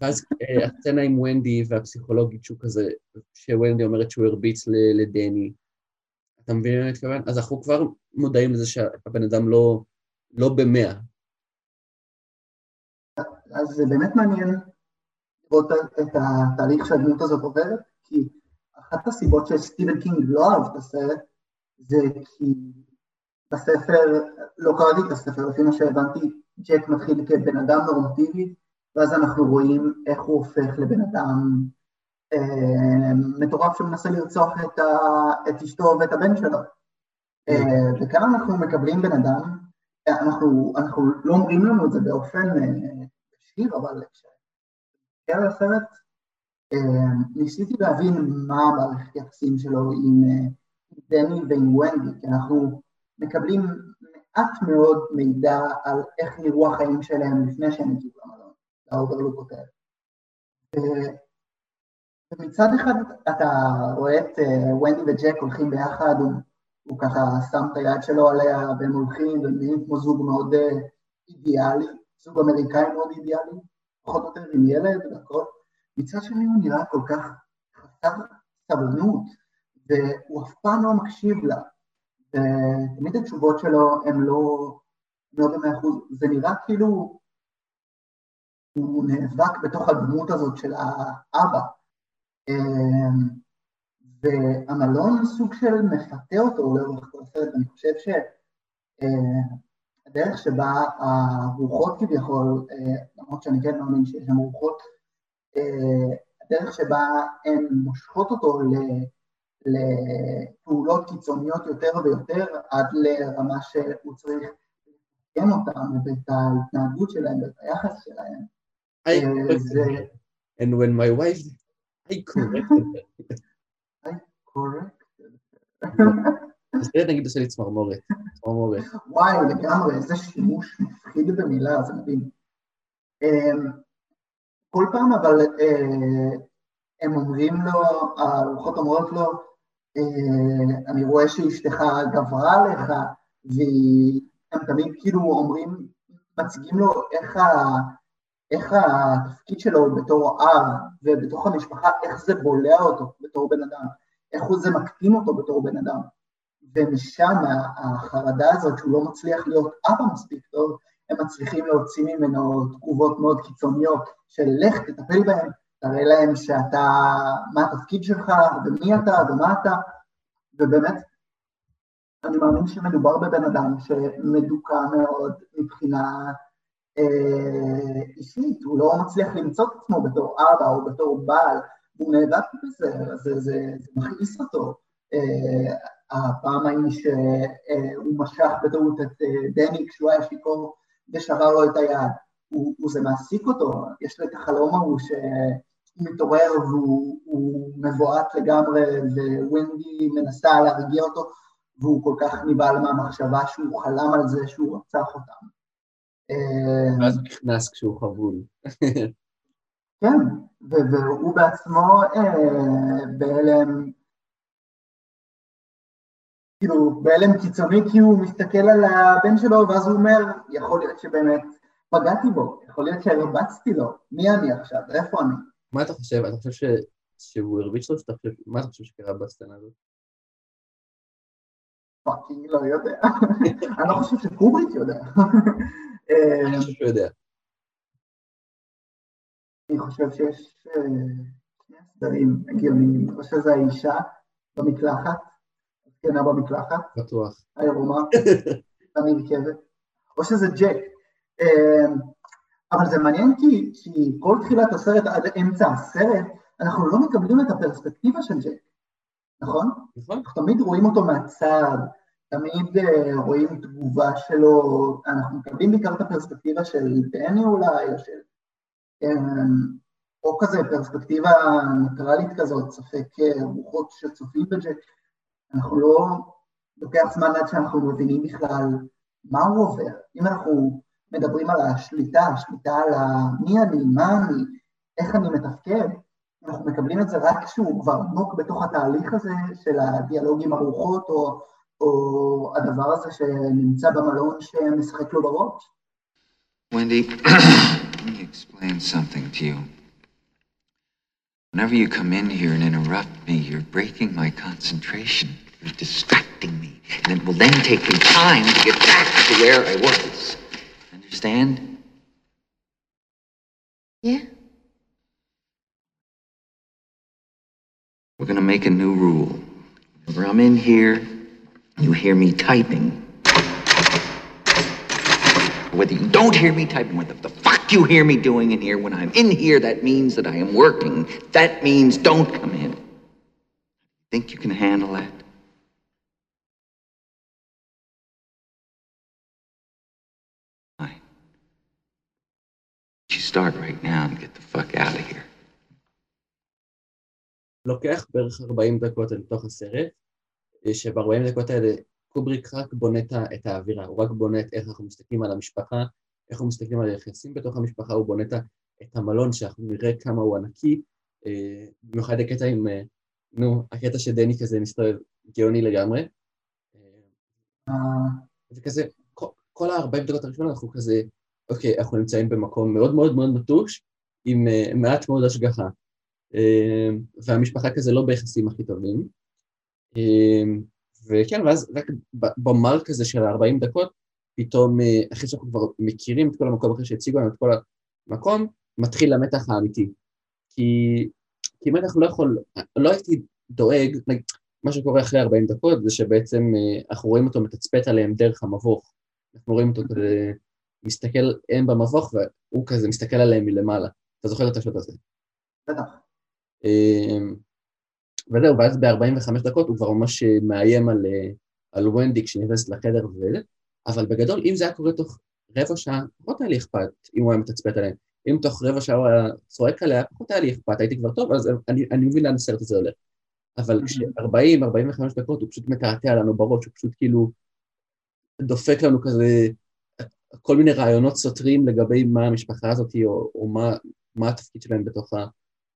ואז אה, הסצנה עם ונדי והפסיכולוגית שהוא כזה, שוונדי אומרת שהוא הרביץ לדני. אתה מבין מה אני מתכוון? אז אנחנו כבר מודעים לזה שהבן אדם לא, לא במאה. אז זה באמת מעניין לראות את התהליך שהדמות הזאת עוברת, כי אחת הסיבות שסטיבן קינג לא אהב את הסרט, זה כי בספר, לא קראתי את הספר, לפי מה שהבנתי, ג'ק מתחיל כבן אדם נורמטיבי, ואז אנחנו רואים איך הוא הופך לבן אדם אה, מטורף שמנסה לרצוח את, ה, את אשתו ואת הבן שלו. אה, וכאן אנחנו מקבלים בן אדם, אה, אנחנו, אנחנו לא אומרים לנו את זה באופן אה, ישיר, אבל כשהסתכל על הסרט, אה, ניסיתי להבין מה המערכת יחסים שלו עם אה, דני ועם כי אנחנו מקבלים מעט מאוד מידע על איך נראו החיים שלהם לפני שהם הגיעו למלון, לאוברלוק הוטל. ומצד אחד אתה רואה את אה, ונדי וג'ק הולכים ביחד, הוא, הוא ככה שם את היד שלו עליה והם הולכים והם נראים כמו זוג מאוד אה, אידיאלי, זוג אמריקאי מאוד אידיאלי, פחות או יותר עם ילד והכל. מצד שני הוא נראה כל כך חסר סבלנות, והוא אף פעם לא מקשיב לה. ותמיד התשובות שלו הן לא, לא במאה אחוז, זה נראה כאילו הוא נאבק בתוך הדמות הזאת של האבא. אמ, והמלון סוג של מפתה אותו לאורך כל הסרט, אני חושב שהדרך שבה הרוחות כביכול, אה, למרות שאני כן מאמין שיש שם רוחות, אה, הדרך שבה הן מושכות אותו ל- לפעולות קיצוניות יותר ויותר, עד לרמה שהוא צריך לתקן אותם ואת ההתנהגות שלהם ואת היחס שלהם. I אה, corrected her. And when my wife, I corrected her. קורקט. אז זה נגיד עושה לי צמרמורת, צמרמורת. וואי, לגמרי, איזה שימוש מפחיד במילה, זה מדהים. אמ, כל פעם אבל אה, הם אומרים לו, הרוחות אומרות לו, אני רואה שאשתך גברה עליך, והם תמיד כאילו אומרים, מציגים לו איך, ה, איך התפקיד שלו בתור אב ובתוך המשפחה, איך זה בולע אותו בתור בן אדם, איך זה מקטין אותו בתור בן אדם. ומשם החרדה הזאת שהוא לא מצליח להיות אבא מספיק טוב, הם מצליחים להוציא ממנו תגובות מאוד קיצוניות של לך תטפל בהם, תראה להם שאתה, מה התפקיד שלך, ומי אתה, ומה אתה, ובאמת, אני מאמין שמדובר בבן אדם שמדוכא מאוד מבחינה אה, אישית, הוא לא מצליח למצוא את עצמו בתור אבא או בתור בעל, הוא נאבק בזה, זה, זה, זה מכעיס אותו. אה, הפעם ההיא שהוא משך בטעות את אה, דני כשהוא היה שיכור ושבר לו את היד, הוא, הוא זה מעסיק אותו, יש לו את החלום ההוא שהוא מתעורר והוא מבועת לגמרי וווינדי מנסה להרגיע אותו והוא כל כך נבהל מהמחשבה שהוא חלם על זה שהוא רצח אותם. אה, ואז הוא נכנס כשהוא חבול. כן, והוא בעצמו אה, בהלם כאילו בהלם קיצוני כי הוא מסתכל על הבן שלו ואז הוא אומר, יכול להיות שבאמת פגעתי בו, יכול להיות שהרבצתי לו, מי אני עכשיו, איפה אני? מה אתה חושב? אתה חושב ש... שהוא הרביץ לו? שאתה חושב... מה אתה חושב שקרה בסצנה הזאת? fucking לא יודע. אני לא חושב שקובריק יודע. אני חושב שהוא יודע. אני חושב שיש אה, שני סדרים הגיוניים. או שזה האישה במקלחת, זקנה במקלחת. בטוח. העירומה, הנרכבת. או שזה ג'ק. אבל זה מעניין כי, כי כל תחילת הסרט עד אמצע הסרט, אנחנו לא מקבלים את הפרספקטיבה של ג'ק, נכון? נכון. אנחנו תמיד רואים אותו מהצד, תמיד uh, רואים תגובה שלו, אנחנו מקבלים בעיקר את הפרספקטיבה של דני אולי, או של... Um, או כזה פרספקטיבה ניטרלית כזאת, ספק uh, רוחות שצופים בג'ק, אנחנו לא... לוקח זמן עד שאנחנו מבינים בכלל מה הוא עובר. אם אנחנו מדברים על השליטה, השליטה על מי אני, מה אני, איך אני מתפקד, אנחנו מקבלים את זה רק כשהוא כבר עמוק בתוך התהליך הזה של הדיאלוג עם הרוחות, או, או הדבר הזה שנמצא במלון שמשחק לו בראש. Wendy, let me explain something to you. Whenever you come in here and interrupt me, you're breaking my concentration. You're distracting me. And it will then take me time to get back to where I was. Understand? Yeah. We're gonna make a new rule. Whenever I'm in here, you hear me typing. Whether you don't hear me typing, what the fuck you hear me doing in here, when I'm in here, that means that I am working. That means don't come in. Think you can handle that? Start right now and get the fuck out of here. לוקח בערך 40 דקות אל תוך הסרט, שב-40 דקות האלה קובריק רק בונה את האווירה, הוא רק בונה את איך אנחנו מסתכלים על המשפחה, איך אנחנו מסתכלים על היחסים בתוך המשפחה, הוא בונה את המלון, שאנחנו נראה כמה הוא ענקי, במיוחד הקטע עם, נו, הקטע שדני כזה מסתובב גאוני לגמרי. וכזה, כל ה-40 דקות הראשונות אנחנו כזה, אוקיי, אנחנו נמצאים במקום מאוד מאוד מאוד נטוש, עם מעט מאוד השגחה. והמשפחה כזה לא ביחסים הכי טובים. וכן, ואז רק במר כזה של 40 דקות, פתאום, אחרי שאנחנו כבר מכירים את כל המקום, אחרי שהציגו לנו את כל המקום, מתחיל המתח האמיתי. כי, כי מתח לא יכול, לא הייתי דואג, מה שקורה אחרי 40 דקות זה שבעצם אנחנו רואים אותו מתצפת עליהם דרך המבוך. אנחנו רואים אותו כזה מסתכל הם במבוך והוא כזה מסתכל עליהם מלמעלה. אתה זוכר את השוט הזה? בטח. וזהו, ואז ב-45 דקות הוא כבר ממש מאיים על, על ונדי כשנכנסת לחדר וזה, אבל בגדול, אם זה היה קורה תוך רבע שעה, פחות היה לי אכפת אם הוא היה מתצפת עליהם. אם תוך רבע שעה הוא היה צועק עליה, פחות היה לי אכפת, הייתי כבר טוב, אז אני, אני מבין לאן הסרט הזה הולך. אבל כש-40-45 דקות הוא פשוט מקעקע לנו בראש, הוא פשוט כאילו דופק לנו כזה כל מיני רעיונות סותרים לגבי מה המשפחה הזאת או, או מה, מה התפקיד שלהם בתוך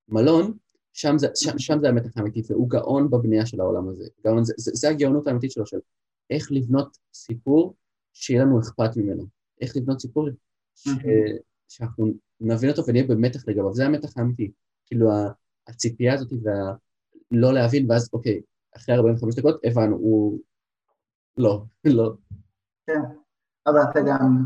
המלון, שם זה, שם, שם זה המתח האמיתי, והוא גאון בבנייה של העולם הזה. גאון, זה, זה, זה הגאונות האמיתית שלו, של איך לבנות סיפור שיהיה לנו אכפת ממנו. איך לבנות סיפור ש, שאנחנו נבין אותו ונהיה במתח לגביו, זה המתח האמיתי. כאילו הציפייה הזאת והלא להבין, ואז אוקיי, אחרי 45 דקות הבנו, הוא... לא, לא. כן, אבל אתה גם...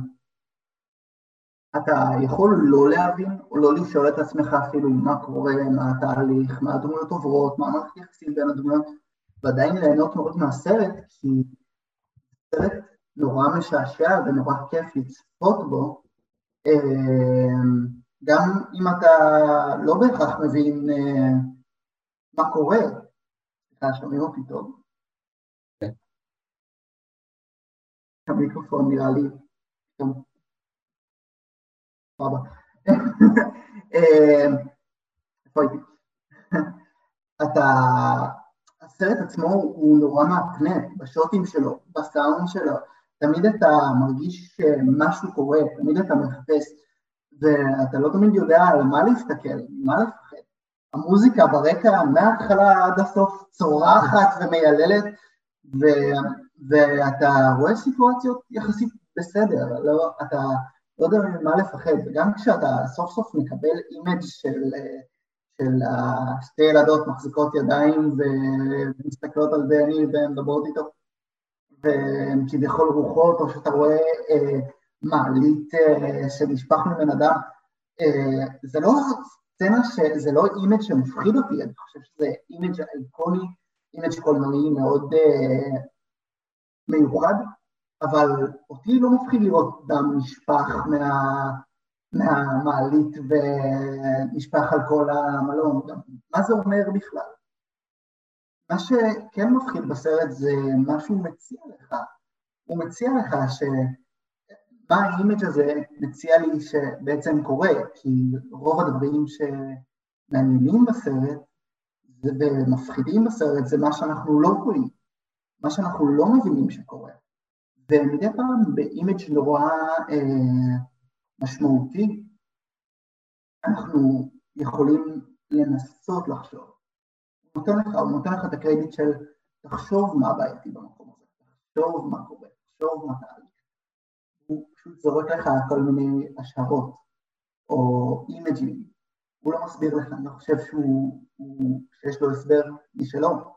אתה יכול לא להבין, או לא לשאול את עצמך אפילו מה קורה, מה התהליך, מה הדמויות עוברות, מה המערכת יחסים בין הדמויות, ועדיין ליהנות מאוד מהסרט, כי סרט נורא משעשע ונורא כיף לצפות בו, אמ, גם אם אתה לא בהכרח מבין אה, מה קורה. סליחה, שומעים אותי טוב? המיקרופון נראה לי... סבבה. אמ, איפה הייתי? אתה... הסרט עצמו הוא נורא מהפנט, בשוטים שלו, בסאונד שלו, תמיד אתה מרגיש שמשהו קורה, תמיד אתה מחפש, ואתה לא תמיד יודע על מה להסתכל, מה לפחד. המוזיקה ברקע מההתחלה עד הסוף צורחת ומייללת, ו, ואתה רואה סיטואציות יחסית בסדר, לא, אתה לא יודע ממה לפחד, וגם כשאתה סוף סוף מקבל image של, של שתי ילדות מחזיקות ידיים ומסתכלות על דני והן מדברות איתו, והן כביכול רוחות, או שאתה רואה אה, מעלית אה, שנשפך ממנה דם, אה, זה לא סצנה, ש... זה לא image שמפחיד אותי, אני חושב שזה image אייקוני, image קולנועי מאוד אה, מיוחד, אבל אותי לא מפחיד לראות דם נשפך מה... מהמעלית ונשפך על כל המלון, מה זה אומר בכלל? מה שכן מפחיד בסרט זה מה שהוא מציע לך. הוא מציע לך ש... מה ה image הזה מציע לי שבעצם קורה, כי רוב הדברים שמעניינים בסרט ומפחידים בסרט זה מה שאנחנו לא רואים, מה שאנחנו לא מבינים שקורה. ומדי פעם ב image נורא אה, משמעותי, אנחנו יכולים לנסות לחשוב. נותן לך, הוא נותן לך את הקרדיט של תחשוב מה בעייתי במקום הזה, תחשוב מה קורה, תחשוב מה תהליך. הוא פשוט זורק לך כל מיני השערות או אימג'ים. הוא לא מסביר לך, אני לא חושב שהוא, הוא, שיש לו הסבר משלו.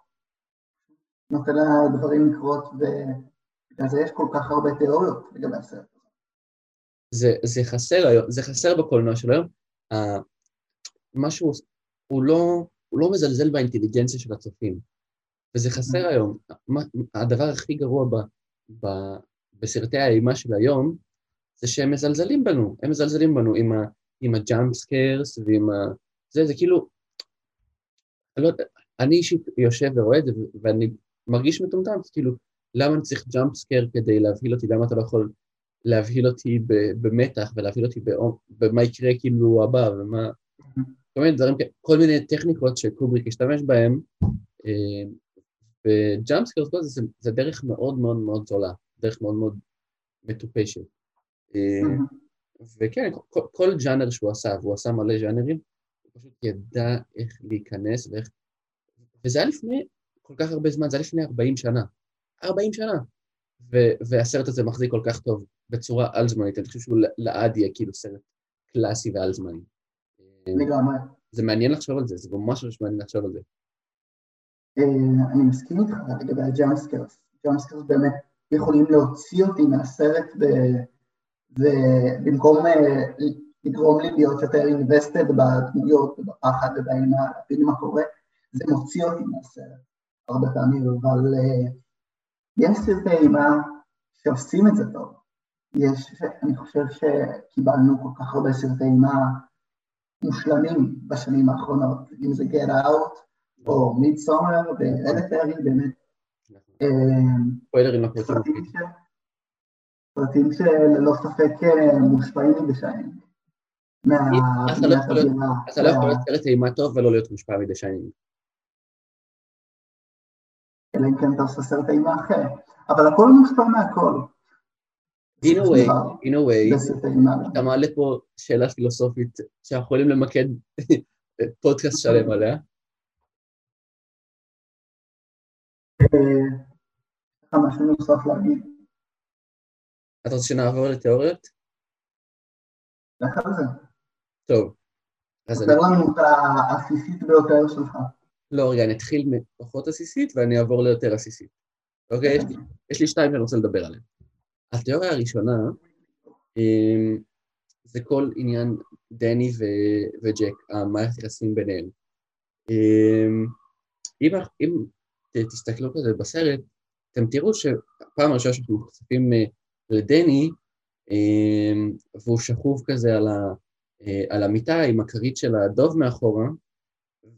נותן לדברים לקרות ובגלל זה יש כל כך הרבה תיאוריות לגבי הסרט. זה, זה חסר היום, זה חסר בקולנוע של היום. אה, משהו, הוא לא, הוא לא מזלזל באינטליגנציה של הצופים. וזה חסר mm-hmm. היום. הדבר הכי גרוע ב, ב, בסרטי האימה של היום, זה שהם מזלזלים בנו. הם מזלזלים בנו עם, ה, עם ה jump scares ועם ה... זה, זה כאילו... לא, אני אישית יושב ורואה את זה, ואני מרגיש מטומטם, כאילו, למה אני צריך jump scare כדי להבהיל אותי? למה אתה לא יכול להבהיל אותי במתח ולהבהיל אותי במה יקרה כאילו הבא ומה... Mm-hmm. כל מיני דברים, כל מיני טכניקות שקובריק השתמש בהן, אה, ו jump scares זה, זה דרך מאוד מאוד מאוד זולה, דרך מאוד מאוד מטופשת. אה, וכן, כל, כל ג'אנר שהוא עשה, והוא עשה מלא ג'אנרים, הוא פשוט ידע איך להיכנס ואיך... וזה היה לפני כל כך הרבה זמן, זה היה לפני 40 שנה. 40 שנה. ו- והסרט הזה מחזיק כל כך טוב בצורה על-זמנית, אני חושב שהוא לעד יהיה כאילו סרט קלאסי ועל-זמני. לגמרי. זה מעניין לחשוב על זה, זה ממש ממש מעניין לחשוב על זה. אה, אני מסכים איתך לגבי ה jump scares. jump scares באמת יכולים להוציא אותי מהסרט ובמקום אה, לגרום לי להיות יותר invested בדמויות ובפחד ובאימה, להבין מה קורה, זה מוציא אותי מהסרט הרבה פעמים, אבל אה, יש סרטי אימה שעושים את זה טוב. יש, אני חושב שקיבלנו כל כך הרבה סרטי אימה מושלמים בשנים האחרונות, אם זה Get Out או Midsummer ו-Hereditary, באמת. ספוילרים לפרוטים. סרטים שללא ספק אה, מושפעים מדשאים. אתה לא יכול להיות סרט אימה טוב ולא להיות מושפע מדשאים. אלא אם כן אתה עושה סרט אימה אחר. אבל הכל מושפע מהכל. In a way, in a way, אתה מעלה פה שאלה פילוסופית שאנחנו יכולים למקד פודקאסט שלם עליה. אה, אתה רוצה שנעבור לתיאוריות? טוב. תספר לנו את העסיסית ביותר שלך. לא, רגע, אני אתחיל מפחות עסיסית ואני אעבור ליותר עסיסית. אוקיי? יש לי, יש לי שתיים שאני רוצה לדבר עליהן. התיאוריה הראשונה אמ, זה כל עניין דני ו- וג'ק, המערכת יחסים ביניהם. אמ, אם, אם תסתכלו כזה בסרט, אתם תראו שפעם ראשונה שאנחנו נחשפים אה, לדני, אמ, והוא שכוב כזה על, ה, אה, על המיטה עם הכרית של הדוב מאחורה,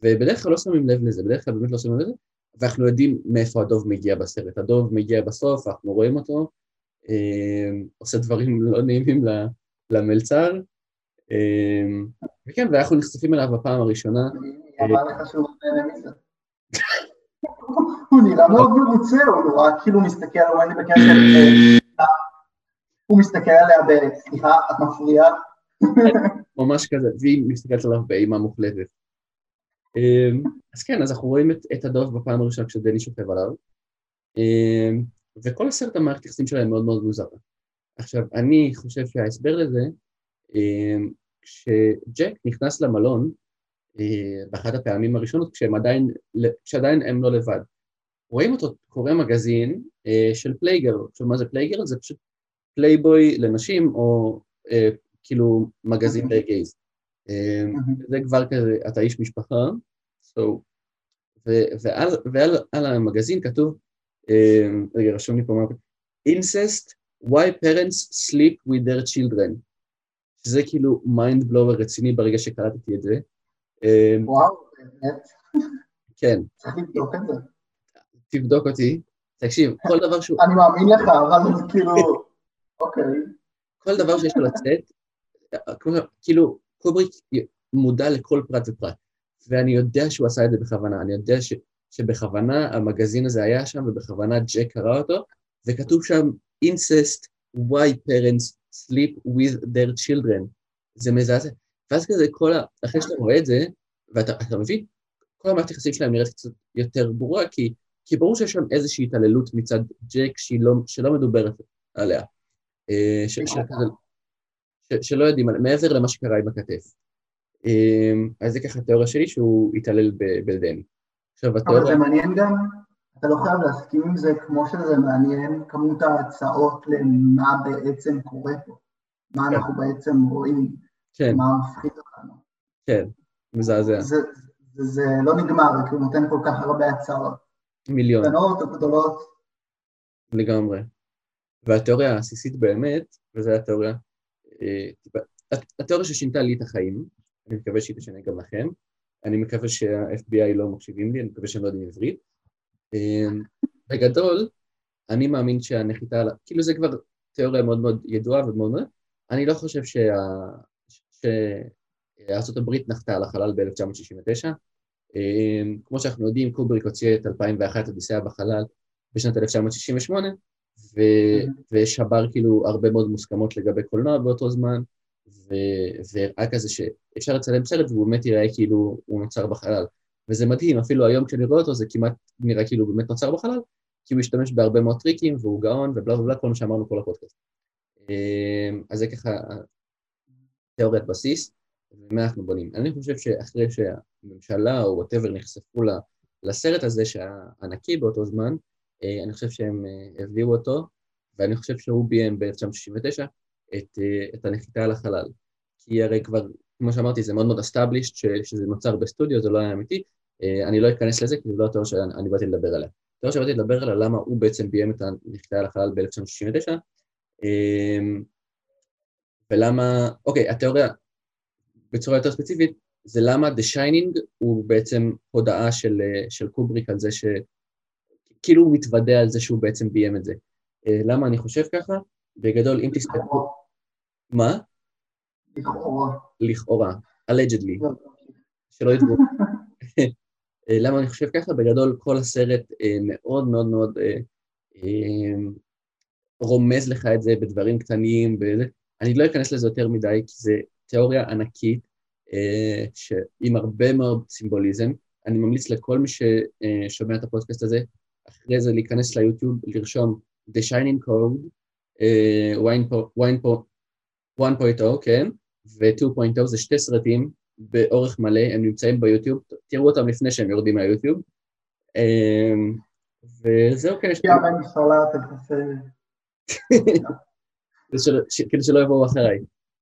ובדרך כלל לא שמים לב לזה, בדרך כלל באמת לא שמים לב לזה, ואנחנו יודעים מאיפה הדוב מגיע בסרט. הדוב מגיע בסוף, אנחנו רואים אותו, אמ, עושה דברים לא נעימים למלצר, אמ, וכן, ואנחנו נחשפים אליו בפעם הראשונה. אמר לך שהוא נהנה מזה. הוא נראה מאוד מרוצה, הוא נורא כאילו מסתכל על ונדי בקשר, אה, הוא מסתכל עליה ב... סליחה, את מפריעה? ממש כזה, והיא מסתכלת עליו באימה מוחלטת. אמ, אז כן, אז אנחנו רואים את, את הדוב בפעם הראשונה כשדני שוכב עליו, אמ, וכל הסרט המערכת יחסים שלהם מאוד מאוד מוזרה. עכשיו, אני חושב שההסבר לזה, אמ, כשג'ק נכנס למלון, אה, באחת הפעמים הראשונות, כשהם עדיין, כשעדיין הם לא לבד, רואים אותו קורא מגזין אה, של Playgirl, עכשיו מה זה Playgirl? זה פשוט פלייבוי לנשים, או אה, כאילו מגזין ל gays. אה, זה כבר כזה, אתה איש משפחה, so, ועל, ועל על המגזין כתוב, אה, רגע, רשום לי פה מה, incest, why parents sleep with their children, שזה כאילו mind blower רציני ברגע שקלטתי את זה. אה, וואו, באמת, כן, צריך לבדוק את זה. תבדוק אותי, תקשיב, כל דבר שהוא, אני מאמין לך, אבל כאילו... אוקיי. כל דבר שיש לו לצאת, כאילו, קובריק מודע לכל פרט ופרט, ואני יודע שהוא עשה את זה בכוונה, אני יודע ש, שבכוונה המגזין הזה היה שם, ובכוונה ג'ק קרא אותו, וכתוב שם incest, why parents sleep with their children. זה מזעזע. ואז כזה כל ה... אחרי שאתה רואה את זה, ואתה אתה מבין, כל המערכת היחסים שלהם נראית קצת יותר ברורה, כי, כי ברור שיש שם איזושהי התעללות מצד ג'ק שהיא לא, שלא מדוברת עליה. אה, ש, ש, כזה, ש, שלא יודעים, מעבר למה שקרה עם הכתף. אה, אז זה ככה התיאוריה שלי שהוא התעלל ב- בדני. עכשיו אבל התיאוריה... זה מעניין גם, אתה לא חייב להסכים עם זה, כמו שזה מעניין כמות ההצעות למה בעצם קורה פה. מה אנחנו בעצם רואים, כן, מה מפחיד אותנו. כן, מזעזע. זה, זה, זה לא נגמר, כי הוא נותן כל כך הרבה הצעות. מיליון. קטנות או גדולות, לגמרי. והתיאוריה העסיסית באמת, וזו התיאוריה, התיאוריה ששינתה לי את החיים, אני מקווה שהיא תשנה גם לכם, אני מקווה שה-FBI לא מקשיבים לי, אני מקווה שהם לא יודעים עברית. אה, בגדול, אני מאמין שהנחיתה, כאילו זה כבר תיאוריה מאוד מאוד ידועה ומאוד מאוד, אני לא חושב שה... שארה"ב נחתה על החלל ב-1969. אה, כמו שאנחנו יודעים, קובריק הוציא את 2001 אודיסאה בחלל בשנת 1968, ו... ושבר כאילו הרבה מאוד מוסכמות לגבי קולנוע באותו זמן, ו... והראה כזה שאפשר לצלם סרט והוא באמת ייראה כאילו הוא נוצר בחלל. וזה מדהים, אפילו היום כשאני רואה אותו זה כמעט נראה כאילו באמת נוצר בחלל, כי הוא משתמש בהרבה מאוד טריקים והוא גאון ובלה ובלה, כל מה שאמרנו כל הפודקאסט. אמ, אז זה ככה תיאוריית בסיס, ומה אנחנו בונים. אני חושב שאחרי שהממשלה או whatever נחשפו לסרט הזה שהיה ענקי באותו זמן, אני חושב שהם אה, הביאו אותו, ואני חושב שהוא ביים ב-1969 את, אה, את הנחיתה על החלל. כי הרי כבר, כמו שאמרתי, זה מאוד מאוד established ש- שזה נוצר בסטודיו, זה לא היה אמיתי. אה, אני לא אכנס לזה, כי זו לא התיאוריה שאני באתי לדבר עליה. התיאוריה שבאתי לדבר עליה, למה הוא בעצם ביים את הנחיתה על החלל ב-1969, ולמה, אוקיי, התיאוריה בצורה יותר ספציפית, זה למה The Shining הוא בעצם הודעה של, אה, של קובריק על זה ש... כאילו הוא מתוודה על זה שהוא בעצם ביים את זה. אה, למה אני חושב ככה? בגדול, אם תסתכלו... מה? לכאורה. לכאורה, allegedly, שלא ידעו. אה, למה אני חושב ככה? בגדול, כל הסרט אה, מאוד מאוד מאוד רומז לך את זה בדברים קטנים. אני לא אכנס לזה יותר מדי, כי זה תיאוריה ענקית, עם הרבה מאוד סימבוליזם. אני ממליץ לכל מי ששומע את הפודקאסט הזה, אחרי זה להיכנס ליוטיוב, לרשום The Shining Code, אה, 1.0, כן, ו-2.0 זה שתי סרטים באורך מלא, הם נמצאים ביוטיוב, תראו אותם לפני שהם יורדים מהיוטיוב. אה, וזהו, כן, יש... בן סלט, תעשה... כדי שלא- כדי שלא יבואו אחריי.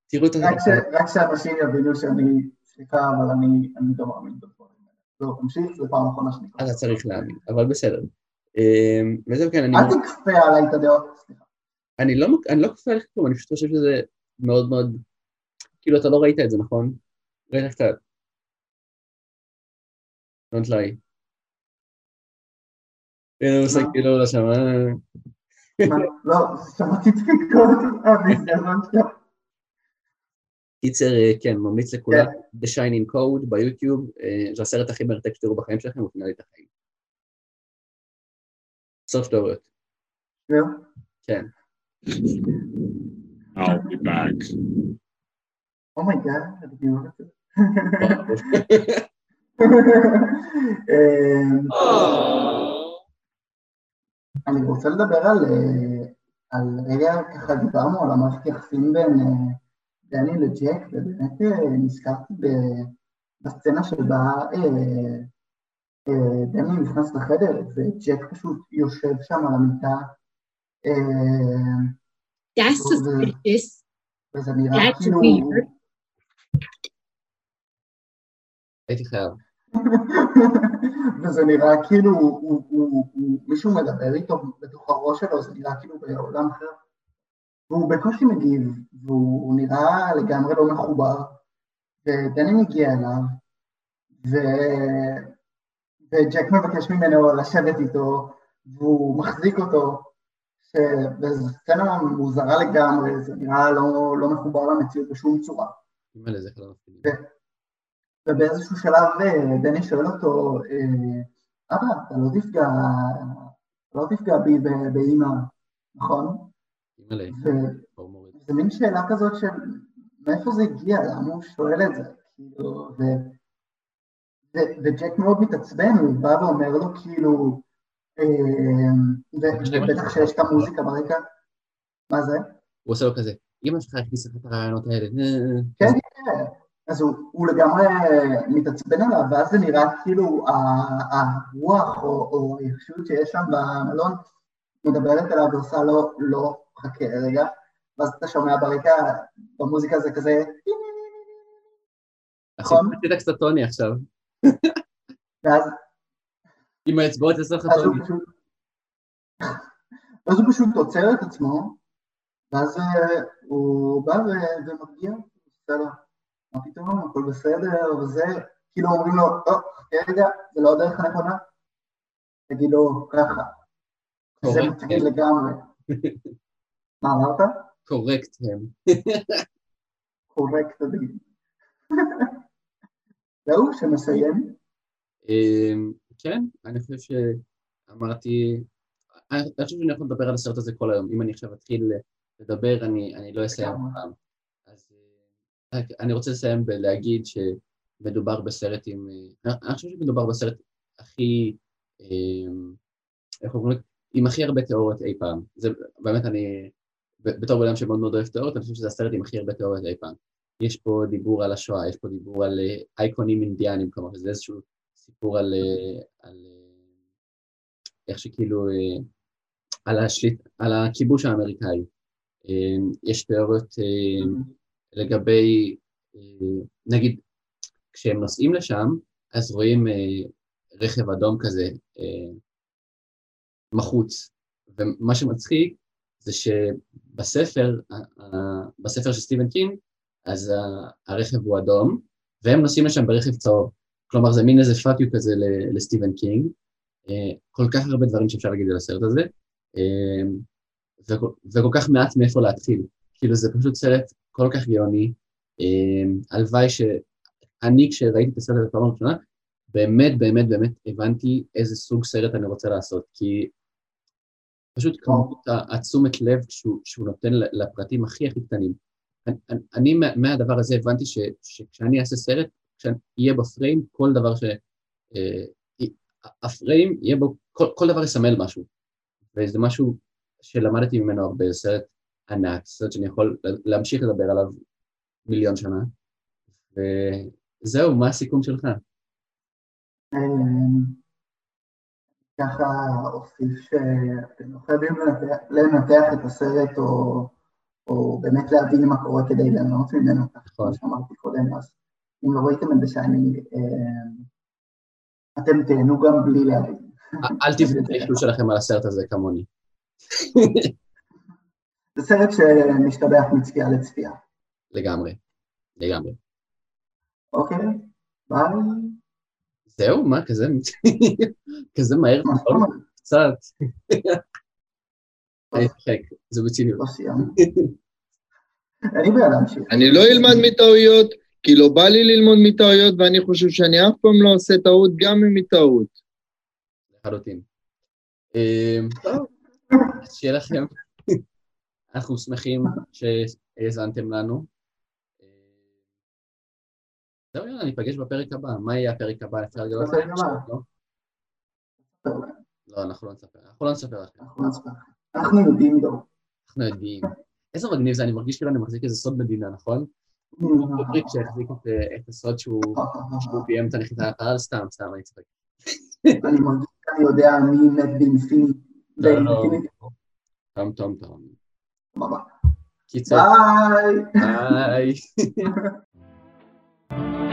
תראו את ש- רק שאנשים יבינו שאני, סליחה, אבל אני אני לא מאמין בדברים האלה. לא, תמשיך, זו פעם אחרונה שאני. אתה צריך להאמין, אבל בסדר. אה, וזהו, כן, אני... אל תכפה עליי את הדעות. אני לא, אני לא כופה עליך כלום, אני פשוט חושב שזה מאוד מאוד, כאילו אתה לא ראית את זה, נכון? ראית קצת. Don't lie. הוא עושה מה? כאילו לא שמע. לא, שמעתי אה, בהזדמנות שלך. קיצר, אה, כן, ממליץ לכולם, The Shining Code ביוטיוב, אה, זה הסרט הכי מרתק שתראו בחיים שלכם, הוא שינה לי את החיים. סוף תיאוריות, זהו. כן. I'll be back. oh my god, אני אוהב את זה. אה, אני רוצה לדבר על, אה, על רגע, ככה דיברנו על המערכת יחסים בין אה, דני לג'ק, ובאמת אה, נזכרתי בסצנה שבה דני נכנס לחדר וג'ק פשוט יושב שם על המיטה, אה, That's suspicious. וזה נראה כאילו... הייתי חייב. וזה נראה כאילו מישהו מדבר איתו בתוך הראש שלו, זה נראה כאילו בעולם אחר. והוא בקושי מגיב, והוא נראה לגמרי לא מחובר, ודני מגיע אליו, ו... וג'ק מבקש ממנו לשבת איתו, והוא מחזיק אותו, ש... וזו סצנה מוזרה לגמרי, זה נראה לא, לא מחובר למציאות בשום צורה. מפחיד. ובאיזשהו שלב אה, דני שואל אותו, אה, אבא, אתה לא תפגע, לא תפגע בי באימא, נכון? זה מין שאלה כזאת של מאיפה זה הגיע, למה הוא שואל את זה, כאילו, וג'ק מאוד מתעצבן, הוא בא ואומר לו כאילו, אה, ובטח שיש את המוזיקה ברקע, מה זה? הוא עושה לו כזה, אמא שלך הכניסה את הרעיונות האלה. אה, כן, כן. אז הוא, לגמרי מתעצבן עליו, ואז זה נראה כאילו הרוח או, הישות שיש שם במלון מדברת אליו ועושה לו, לא, חכה רגע, ואז אתה שומע ברקע, במוזיקה זה כזה, נכון. עשית קצת טוני עכשיו. ואז עם האצבעות עשה לך. פשוט, ואז הוא פשוט עוצר את עצמו, ואז אה, הוא בא ומרגיע, בסדר, מה פתאום, הכל בסדר, וזה, כאילו אומרים לו, לא, חכה רגע, זה לא הדרך הנכונה, תגיד לו ככה, זה הם. לגמרי. מה אמרת? קורקט הם. קורקט, תגיד. זהו, שנסיים. אמ, כן, אני חושב שאמרתי, אני חושב שאני יכול לדבר על הסרט הזה כל היום. אם אני עכשיו אתחיל לדבר, אני אני לא אסיים אף פעם. אז אה, אני רוצה לסיים בלהגיד שמדובר בסרט עם... אה, אני חושב שמדובר בסרט הכי... אמ, איך אומרים? עם הכי הרבה תיאוריות אי פעם. זה באמת אני... בתור בן אדם שמאוד מאוד אוהב תיאוריות, אני חושב שזה הסרט עם הכי הרבה תיאוריות אי פעם. יש פה דיבור על השואה, יש פה דיבור על אה, אייקונים אינדיאנים, כלומר, זה איזשהו סיפור על, אה, על אה, איך שכאילו, על, השליט, על הכיבוש האמריקאי. יש תיאוריות אה, לגבי, נגיד, כשהם נוסעים לשם, אז רואים רכב אדום כזה מחוץ, ומה שמצחיק זה שבספר, בספר של סטיבן קינג, אז הרכב הוא אדום, והם נוסעים לשם ברכב צהוב. כלומר, זה מין איזה fuck כזה לסטיבן קינג. אה, כל כך הרבה דברים שאפשר להגיד על הסרט הזה, אה, וכל, כך מעט מאיפה להתחיל. כאילו, זה פשוט סרט כל כך גאוני. אה, הלוואי שאני, כשראיתי את הסרט הזה בפעם הראשונה, באמת, באמת, באמת הבנתי איזה סוג סרט אני רוצה לעשות, כי פשוט כמות התשומת לב שהוא, שהוא נותן לפרטים הכי הכי קטנים. אני, אני- מה- מהדבר הזה הבנתי ש, שכשאני אעשה סרט, כשיהיה בפריים כל דבר ש... אה, הפריים יהיה בו כל, כל דבר יסמל משהו. וזה משהו שלמדתי ממנו הרבה, סרט ענק, סרט שאני יכול להמשיך לדבר עליו מיליון שנה. וזהו, מה הסיכום שלך? אמ, ככה אוסיף שאתם לא חייבים לנתח את הסרט או, או באמת להבין מה קורה כדי ליהנות ממנו, כמו נכון. שאמרתי קודם, אז אם לא ראיתם את שאני, אמ, אתם תהנו גם בלי להבין. אל תבנו את האישור שלכם על הסרט הזה כמוני. זה סרט שמשתבח מצפייה לצפייה. לגמרי, לגמרי. אוקיי? ביי. זהו, מה, כזה, כזה מהר, אומרת? קצת. אני זה בציניות. לא. אין לי בעיה להמשיך. אני לא אלמד מטעויות, כי לא בא לי ללמוד מטעויות, ואני חושב שאני אף פעם לא עושה טעות, גם אם היא טעות. לחלוטין. אז שיהיה לכם. אנחנו שמחים שהאזנתם לנו. אמ, זהו, יאללה, ניפגש בפרק הבא. מה יהיה הפרק הבא? אפשר לגלות לכם? הבא. לא? לא, אנחנו לא נספר. אנחנו לא נספר לכם. אנחנו יודעים דור. אנחנו יודעים. איזה מגניב זה, אני מרגיש כאילו אני מחזיק איזה סוד מדינה, נכון? קובריק שהחזיק את- את הסוד שהוא שהוא ביים את הנחיתה לחלל, סתם, סתם, אני צוחק. אני מרגיש שאני יודע מי מת ב Infinity. לא, לא. טום טום טום. קיצור, ביי. ביי.